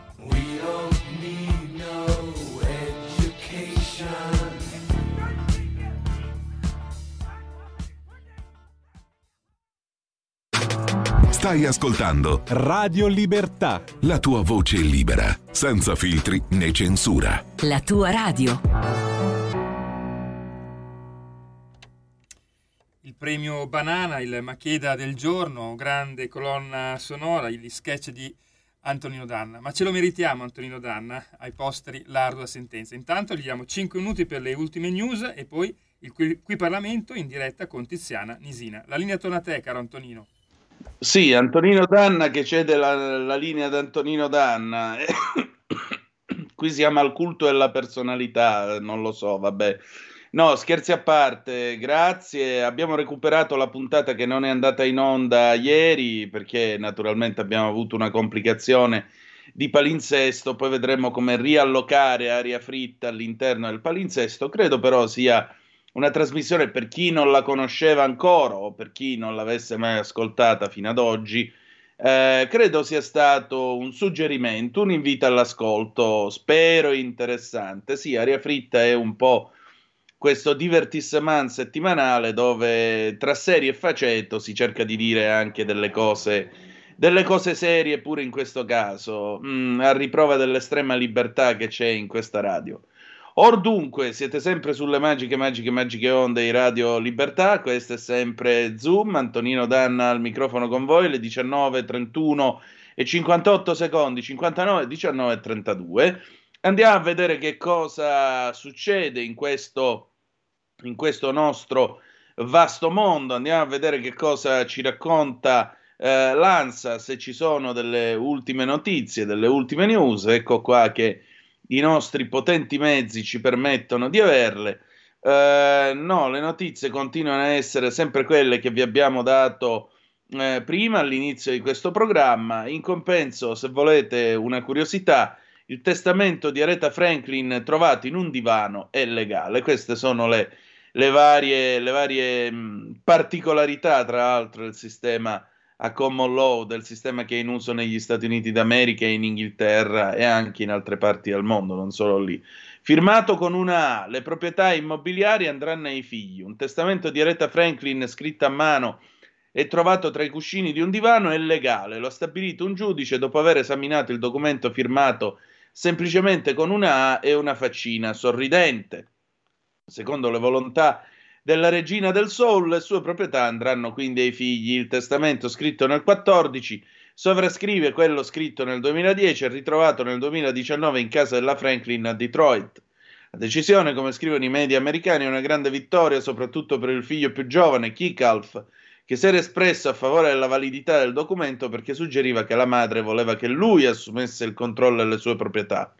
Stai ascoltando Radio Libertà. la tua voce libera, senza filtri né censura. La tua radio. Il premio Banana, il Macheda del giorno, grande colonna sonora, gli sketch di Antonino Danna. Ma ce lo meritiamo Antonino Danna, ai posteri l'ardua sentenza. Intanto gli diamo 5 minuti per le ultime news e poi il qui, qui Parlamento in diretta con Tiziana Nisina. La linea torna a te, caro Antonino. Sì, Antonino Danna che cede la, la linea ad Antonino Danna. Qui siamo al culto della personalità, non lo so, vabbè. No, scherzi a parte, grazie. Abbiamo recuperato la puntata che non è andata in onda ieri perché naturalmente abbiamo avuto una complicazione di palinsesto, poi vedremo come riallocare aria fritta all'interno del palinsesto. Credo però sia una trasmissione per chi non la conosceva ancora o per chi non l'avesse mai ascoltata fino ad oggi. eh, credo sia stato un suggerimento, un invito all'ascolto, spero interessante. Sì, Aria Fritta è un po' questo divertissement settimanale dove tra serie e faceto si cerca di dire anche delle cose, delle cose serie pure in questo caso, mm, a riprova dell'estrema libertà che c'è in questa radio. Or dunque, siete sempre sulle magiche, magiche, magiche onde di Radio Libertà, questo è sempre Zoom, Antonino Danna al microfono con voi, le 19, 31 e 58 secondi, 59, 19 e 32. Andiamo a vedere che cosa succede in questo, in questo nostro vasto mondo. Andiamo a vedere che cosa ci racconta eh, l'ANSA, se ci sono delle ultime notizie, delle ultime news. Ecco qua che i nostri potenti mezzi ci permettono di averle. Eh, no, le notizie continuano a essere sempre quelle che vi abbiamo dato eh, prima all'inizio di questo programma. In compenso, se volete una curiosità, il testamento di Aretha Franklin trovato in un divano è legale. Queste sono le, le varie, le varie mh, particolarità, tra l'altro, del sistema a common law, del sistema che è in uso negli Stati Uniti d'America e in Inghilterra e anche in altre parti del mondo, non solo lì. Firmato con una A, le proprietà immobiliari andranno ai figli. Un testamento di Aretha Franklin scritto a mano e trovato tra i cuscini di un divano è legale. Lo ha stabilito un giudice dopo aver esaminato il documento firmato semplicemente con una A e una faccina sorridente. Secondo le volontà della regina del Soul, le sue proprietà andranno quindi ai figli. Il testamento scritto nel 14 sovrascrive quello scritto nel 2010 e ritrovato nel 2019 in casa della Franklin a Detroit. La decisione, come scrivono i media americani, è una grande vittoria soprattutto per il figlio più giovane, Kikalf, che si era espresso a favore della validità del documento perché suggeriva che la madre voleva che lui assumesse il controllo delle sue proprietà.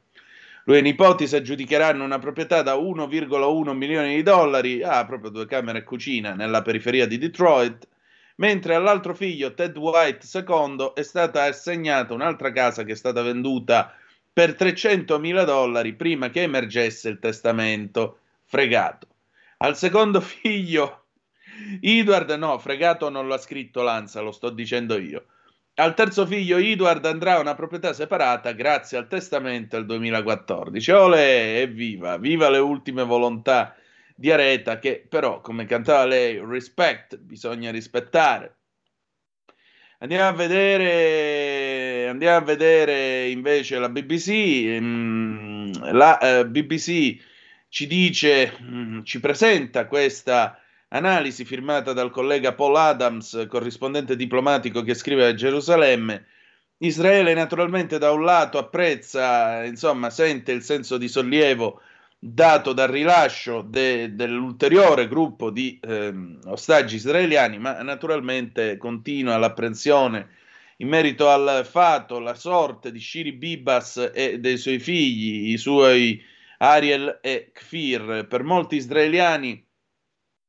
Lui e i nipoti si aggiudicheranno una proprietà da 1,1 milioni di dollari, ha ah, proprio due camere e cucina, nella periferia di Detroit, mentre all'altro figlio, Ted White II, è stata assegnata un'altra casa che è stata venduta per 300 mila dollari prima che emergesse il testamento. Fregato. Al secondo figlio, Edward, no, fregato non l'ha scritto Lanza, lo sto dicendo io. Al terzo figlio Edward andrà a una proprietà separata grazie al testamento del 2014. Ole, evviva, viva le ultime volontà di Areta che però, come cantava lei, respect, bisogna rispettare. Andiamo a vedere, andiamo a vedere invece la BBC. Mm, la eh, BBC ci dice, mm, ci presenta questa analisi firmata dal collega Paul Adams, corrispondente diplomatico che scrive a Gerusalemme. Israele naturalmente da un lato apprezza, insomma, sente il senso di sollievo dato dal rilascio de, dell'ulteriore gruppo di eh, ostaggi israeliani, ma naturalmente continua l'apprensione in merito al fatto, la sorte di Shiri Bibas e dei suoi figli, i suoi Ariel e Kfir. Per molti israeliani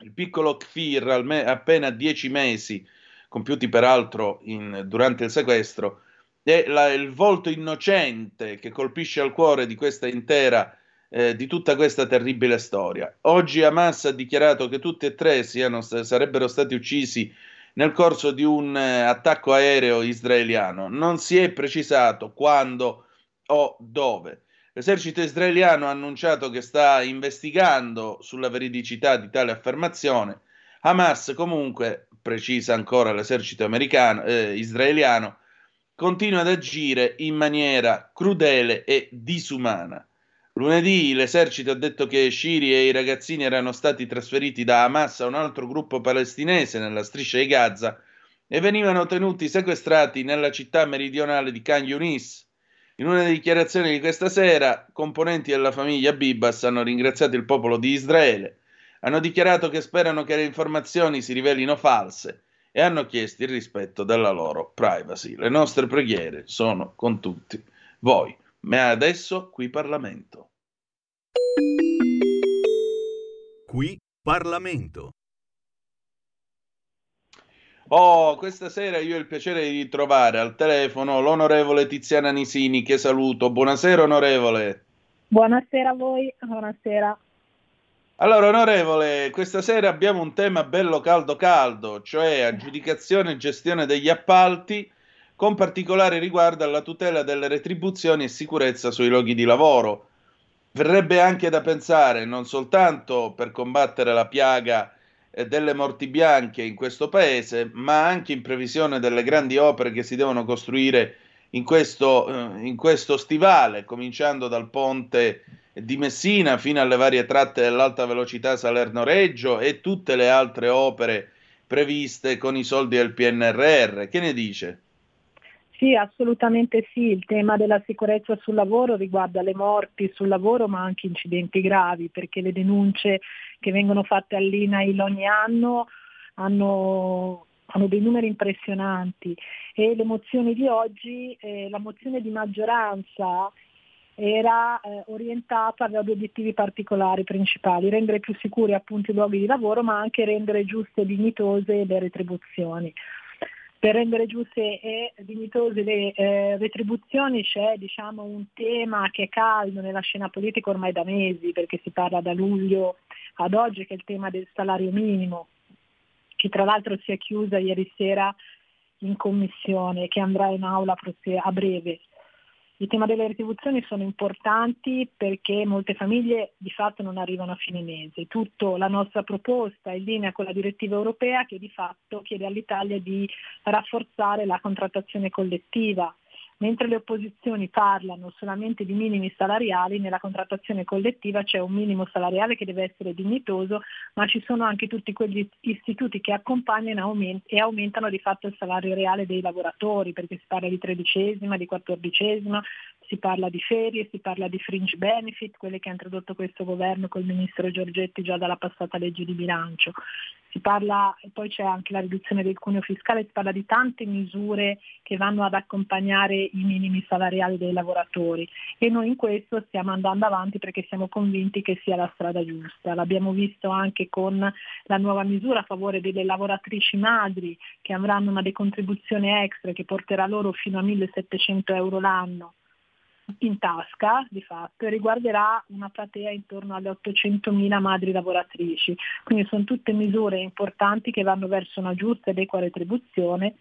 il piccolo Kfir, appena dieci mesi, compiuti peraltro in, durante il sequestro, è la, il volto innocente che colpisce al cuore di questa intera eh, di tutta questa terribile storia. Oggi Hamas ha dichiarato che tutti e tre siano, sarebbero stati uccisi nel corso di un eh, attacco aereo israeliano. Non si è precisato quando o dove. L'esercito israeliano ha annunciato che sta investigando sulla veridicità di tale affermazione. Hamas comunque, precisa ancora l'esercito americano, eh, israeliano, continua ad agire in maniera crudele e disumana. Lunedì l'esercito ha detto che Shiri e i ragazzini erano stati trasferiti da Hamas a un altro gruppo palestinese nella striscia di Gaza e venivano tenuti sequestrati nella città meridionale di Khan Yunis. In una dichiarazione di questa sera, componenti della famiglia Bibas hanno ringraziato il popolo di Israele, hanno dichiarato che sperano che le informazioni si rivelino false e hanno chiesto il rispetto della loro privacy. Le nostre preghiere sono con tutti voi. Ma adesso qui Parlamento. Qui Parlamento. Oh, questa sera io ho il piacere di trovare al telefono l'onorevole Tiziana Nisini, che saluto. Buonasera, onorevole. Buonasera a voi, buonasera. Allora, onorevole, questa sera abbiamo un tema bello caldo caldo, cioè aggiudicazione e gestione degli appalti, con particolare riguardo alla tutela delle retribuzioni e sicurezza sui luoghi di lavoro. Verrebbe anche da pensare, non soltanto per combattere la piaga delle morti bianche in questo paese, ma anche in previsione delle grandi opere che si devono costruire in questo, eh, in questo stivale, cominciando dal ponte di Messina fino alle varie tratte dell'alta velocità Salerno-Reggio e tutte le altre opere previste con i soldi del PNRR. Che ne dice? Sì, assolutamente sì. Il tema della sicurezza sul lavoro riguarda le morti sul lavoro ma anche incidenti gravi perché le denunce che vengono fatte all'INAIL ogni anno hanno, hanno dei numeri impressionanti. E le mozioni di oggi, eh, la mozione di maggioranza era eh, orientata aveva obiettivi particolari principali, rendere più sicuri appunto i luoghi di lavoro ma anche rendere giuste e dignitose le retribuzioni per rendere giuste e dignitose le eh, retribuzioni c'è diciamo, un tema che è caldo nella scena politica ormai da mesi, perché si parla da luglio ad oggi, che è il tema del salario minimo, che tra l'altro si è chiusa ieri sera in commissione e che andrà in aula a breve. Il tema delle retribuzioni sono importanti perché molte famiglie di fatto non arrivano a fine mese. Tutta la nostra proposta è in linea con la direttiva europea che di fatto chiede all'Italia di rafforzare la contrattazione collettiva Mentre le opposizioni parlano solamente di minimi salariali, nella contrattazione collettiva c'è un minimo salariale che deve essere dignitoso, ma ci sono anche tutti quegli istituti che accompagnano e aumentano di fatto il salario reale dei lavoratori, perché si parla di tredicesima, di quattordicesima, si parla di ferie, si parla di fringe benefit, quelle che ha introdotto questo governo col ministro Giorgetti già dalla passata legge di bilancio. Si parla, poi c'è anche la riduzione del cuneo fiscale, si parla di tante misure che vanno ad accompagnare i minimi salariali dei lavoratori e noi in questo stiamo andando avanti perché siamo convinti che sia la strada giusta. L'abbiamo visto anche con la nuova misura a favore delle lavoratrici madri che avranno una decontribuzione extra che porterà loro fino a 1700 euro l'anno in tasca di fatto e riguarderà una platea intorno alle 800.000 madri lavoratrici. Quindi sono tutte misure importanti che vanno verso una giusta ed equa retribuzione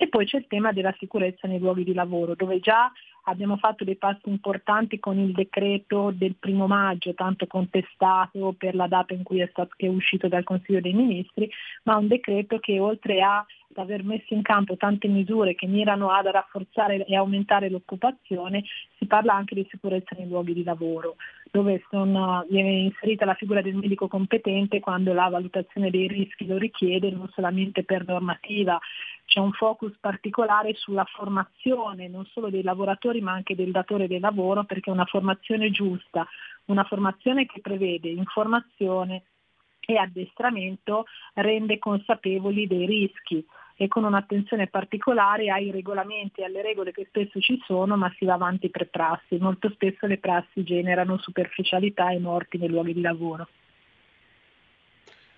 e poi c'è il tema della sicurezza nei luoghi di lavoro, dove già abbiamo fatto dei passi importanti con il decreto del primo maggio, tanto contestato per la data in cui è, stato, è uscito dal Consiglio dei Ministri, ma un decreto che oltre a aver messo in campo tante misure che mirano ad rafforzare e aumentare l'occupazione, si parla anche di sicurezza nei luoghi di lavoro, dove sono, viene inserita la figura del medico competente quando la valutazione dei rischi lo richiede, non solamente per normativa. C'è un focus particolare sulla formazione non solo dei lavoratori ma anche del datore del lavoro perché è una formazione giusta, una formazione che prevede informazione e addestramento rende consapevoli dei rischi e con un'attenzione particolare ai regolamenti e alle regole che spesso ci sono, ma si va avanti per prassi. Molto spesso le prassi generano superficialità e morti nei luoghi di lavoro.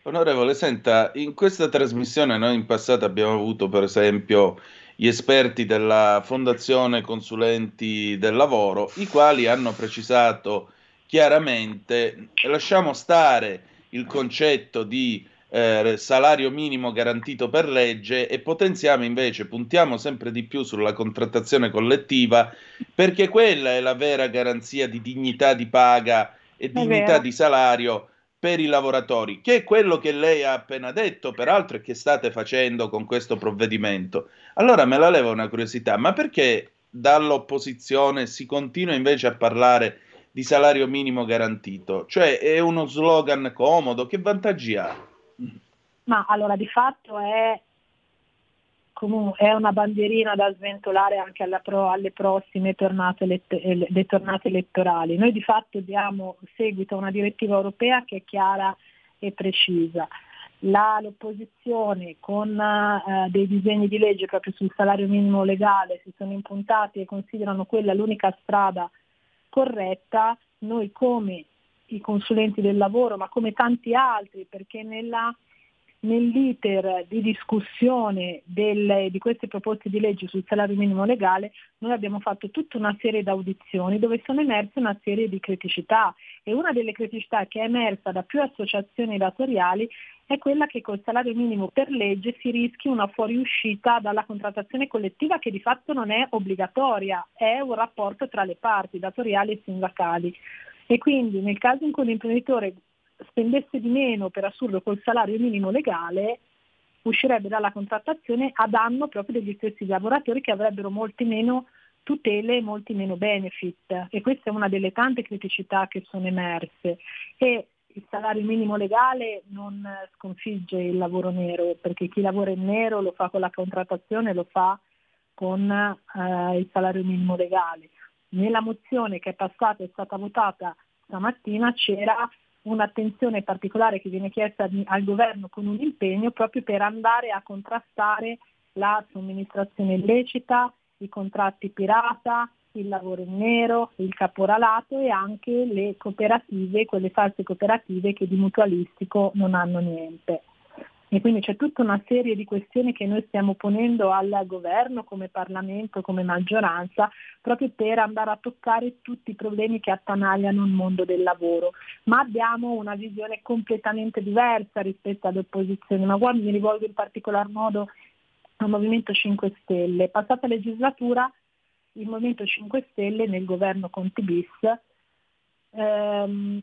Onorevole, senta, in questa trasmissione noi in passato abbiamo avuto per esempio gli esperti della Fondazione Consulenti del Lavoro, i quali hanno precisato chiaramente, lasciamo stare il concetto di eh, salario minimo garantito per legge e potenziamo invece, puntiamo sempre di più sulla contrattazione collettiva perché quella è la vera garanzia di dignità di paga e dignità di salario per i lavoratori, che è quello che lei ha appena detto, peraltro, e che state facendo con questo provvedimento. Allora me la leva una curiosità, ma perché dall'opposizione si continua invece a parlare di salario minimo garantito? Cioè è uno slogan comodo, che vantaggi ha? Ma allora di fatto è, comunque, è una bandierina da sventolare anche pro, alle prossime tornate, elett- le tornate elettorali. Noi di fatto diamo seguito a una direttiva europea che è chiara e precisa. La, l'opposizione con uh, dei disegni di legge proprio sul salario minimo legale si sono impuntati e considerano quella l'unica strada corretta, noi come i consulenti del lavoro, ma come tanti altri, perché nella, nell'iter di discussione delle, di queste proposte di legge sul salario minimo legale noi abbiamo fatto tutta una serie di audizioni dove sono emerse una serie di criticità e una delle criticità che è emersa da più associazioni datoriali è quella che col salario minimo per legge si rischi una fuoriuscita dalla contrattazione collettiva che di fatto non è obbligatoria, è un rapporto tra le parti datoriali e sindacali. E quindi nel caso in cui l'imprenditore spendesse di meno per assurdo col salario minimo legale, uscirebbe dalla contrattazione a danno proprio degli stessi lavoratori che avrebbero molti meno tutele e molti meno benefit. E questa è una delle tante criticità che sono emerse. E il salario minimo legale non sconfigge il lavoro nero, perché chi lavora in nero lo fa con la contrattazione, lo fa con eh, il salario minimo legale. Nella mozione che è passata e è stata votata stamattina c'era un'attenzione particolare che viene chiesta al governo con un impegno proprio per andare a contrastare la somministrazione illecita, i contratti pirata, il lavoro in nero, il caporalato e anche le cooperative, quelle false cooperative che di mutualistico non hanno niente. E quindi c'è tutta una serie di questioni che noi stiamo ponendo al governo come Parlamento, come maggioranza, proprio per andare a toccare tutti i problemi che attanagliano il mondo del lavoro. Ma abbiamo una visione completamente diversa rispetto alle opposizioni, ma guarda, mi rivolgo in particolar modo al Movimento 5 Stelle. Passata legislatura il Movimento 5 Stelle nel governo Conti bis ehm,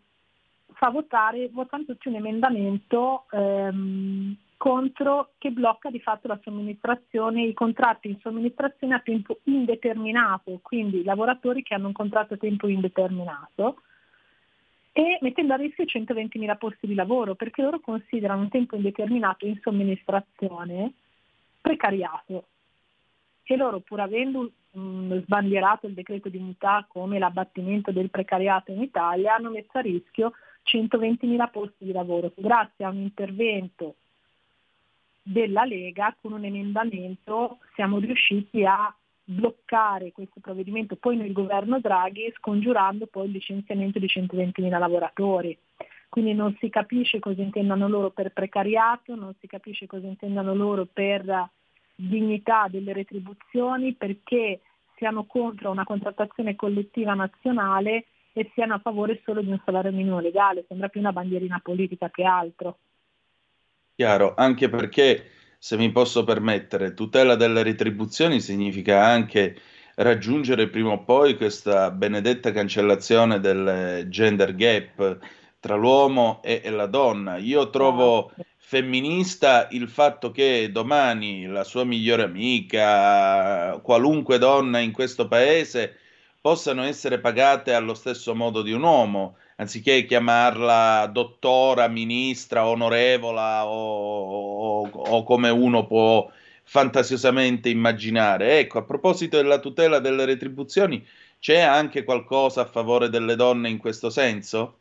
fa votare, votano tutti un emendamento ehm, contro che blocca di fatto la somministrazione, i contratti in somministrazione a tempo indeterminato, quindi lavoratori che hanno un contratto a tempo indeterminato e mettendo a rischio 120.000 posti di lavoro perché loro considerano un tempo indeterminato in somministrazione precariato. E loro pur avendo mh, sbandierato il decreto di unità come l'abbattimento del precariato in Italia hanno messo a rischio 120.000 posti di lavoro grazie a un intervento della Lega con un emendamento siamo riusciti a bloccare questo provvedimento poi nel governo Draghi scongiurando poi il licenziamento di 120.000 lavoratori. Quindi non si capisce cosa intendano loro per precariato, non si capisce cosa intendano loro per dignità delle retribuzioni, perché siano contro una contrattazione collettiva nazionale e siano a favore solo di un salario minimo legale. Sembra più una bandierina politica che altro. Chiaro, anche perché, se mi posso permettere, tutela delle retribuzioni significa anche raggiungere prima o poi questa benedetta cancellazione del gender gap tra l'uomo e, e la donna. Io trovo femminista il fatto che domani la sua migliore amica, qualunque donna in questo paese, possano essere pagate allo stesso modo di un uomo anziché chiamarla dottora, ministra, onorevola o, o, o come uno può fantasiosamente immaginare. Ecco, a proposito della tutela delle retribuzioni, c'è anche qualcosa a favore delle donne in questo senso?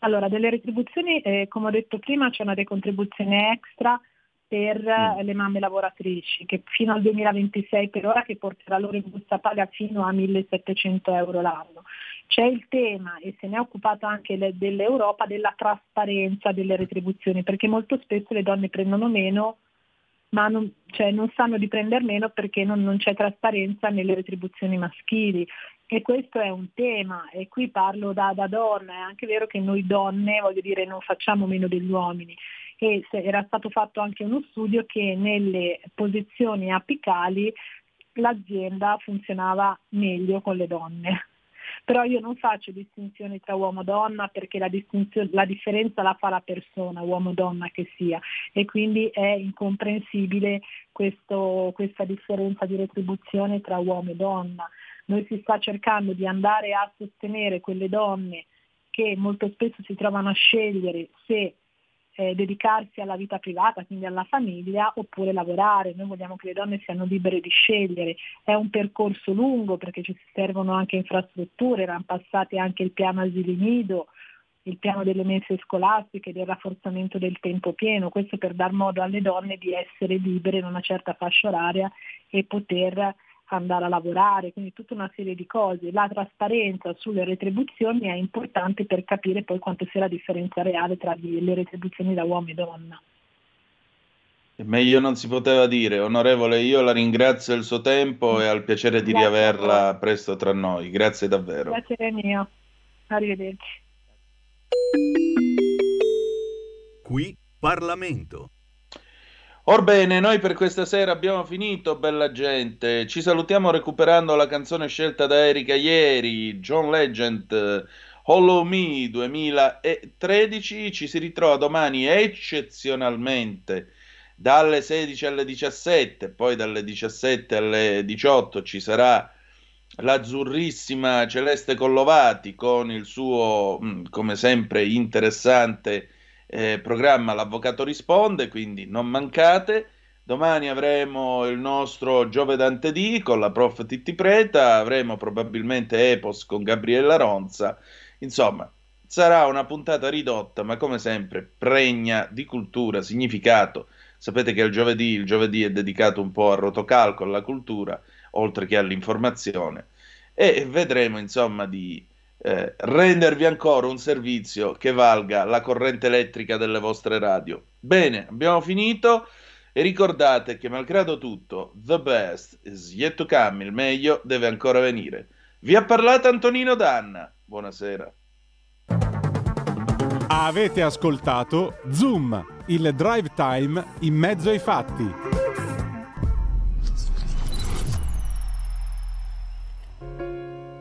Allora, delle retribuzioni, eh, come ho detto prima, c'è una decontribuzione extra per mm. le mamme lavoratrici, che fino al 2026 per ora che porterà loro in busta paga fino a 1700 euro l'anno. C'è il tema, e se ne è occupato anche le, dell'Europa, della trasparenza delle retribuzioni, perché molto spesso le donne prendono meno, ma non, cioè, non sanno di prendere meno perché non, non c'è trasparenza nelle retribuzioni maschili. E questo è un tema, e qui parlo da, da, donna, è anche vero che noi donne, voglio dire, non facciamo meno degli uomini. E era stato fatto anche uno studio che nelle posizioni apicali l'azienda funzionava meglio con le donne però io non faccio distinzioni tra uomo e donna perché la, la differenza la fa la persona, uomo o donna che sia, e quindi è incomprensibile questo, questa differenza di retribuzione tra uomo e donna. Noi si sta cercando di andare a sostenere quelle donne che molto spesso si trovano a scegliere se eh, dedicarsi alla vita privata, quindi alla famiglia, oppure lavorare. Noi vogliamo che le donne siano libere di scegliere. È un percorso lungo perché ci servono anche infrastrutture, erano passati anche il piano asili nido, il piano delle mense scolastiche, del rafforzamento del tempo pieno, questo per dar modo alle donne di essere libere in una certa fascia oraria e poter andare a lavorare, quindi tutta una serie di cose. La trasparenza sulle retribuzioni è importante per capire poi quanto sia la differenza reale tra le retribuzioni da uomo e donna. Meglio non si poteva dire, onorevole, io la ringrazio del suo tempo e al piacere di Grazie riaverla presto tra noi. Grazie davvero. Piacere mio. Arrivederci. Qui Parlamento. Orbene, noi per questa sera abbiamo finito, bella gente. Ci salutiamo recuperando la canzone scelta da Erika ieri, John Legend, Hollow Me 2013. Ci si ritrova domani eccezionalmente dalle 16 alle 17, poi dalle 17 alle 18 ci sarà l'azzurrissima Celeste Collovati con il suo, mm, come sempre, interessante eh, programma L'Avvocato risponde, quindi non mancate. Domani avremo il nostro Giove Dante D con la prof Titti Preta, avremo probabilmente Epos con Gabriella Ronza. Insomma, sarà una puntata ridotta, ma come sempre pregna di cultura, significato. Sapete che il giovedì, il giovedì è dedicato un po' al rotocalco, alla cultura, oltre che all'informazione. E vedremo, insomma, di eh, rendervi ancora un servizio che valga la corrente elettrica delle vostre radio. Bene, abbiamo finito. E ricordate che malgrado tutto, the best is yet to come, il meglio deve ancora venire. Vi ha parlato Antonino Danna. Buonasera. Avete ascoltato Zoom, il drive time in mezzo ai fatti.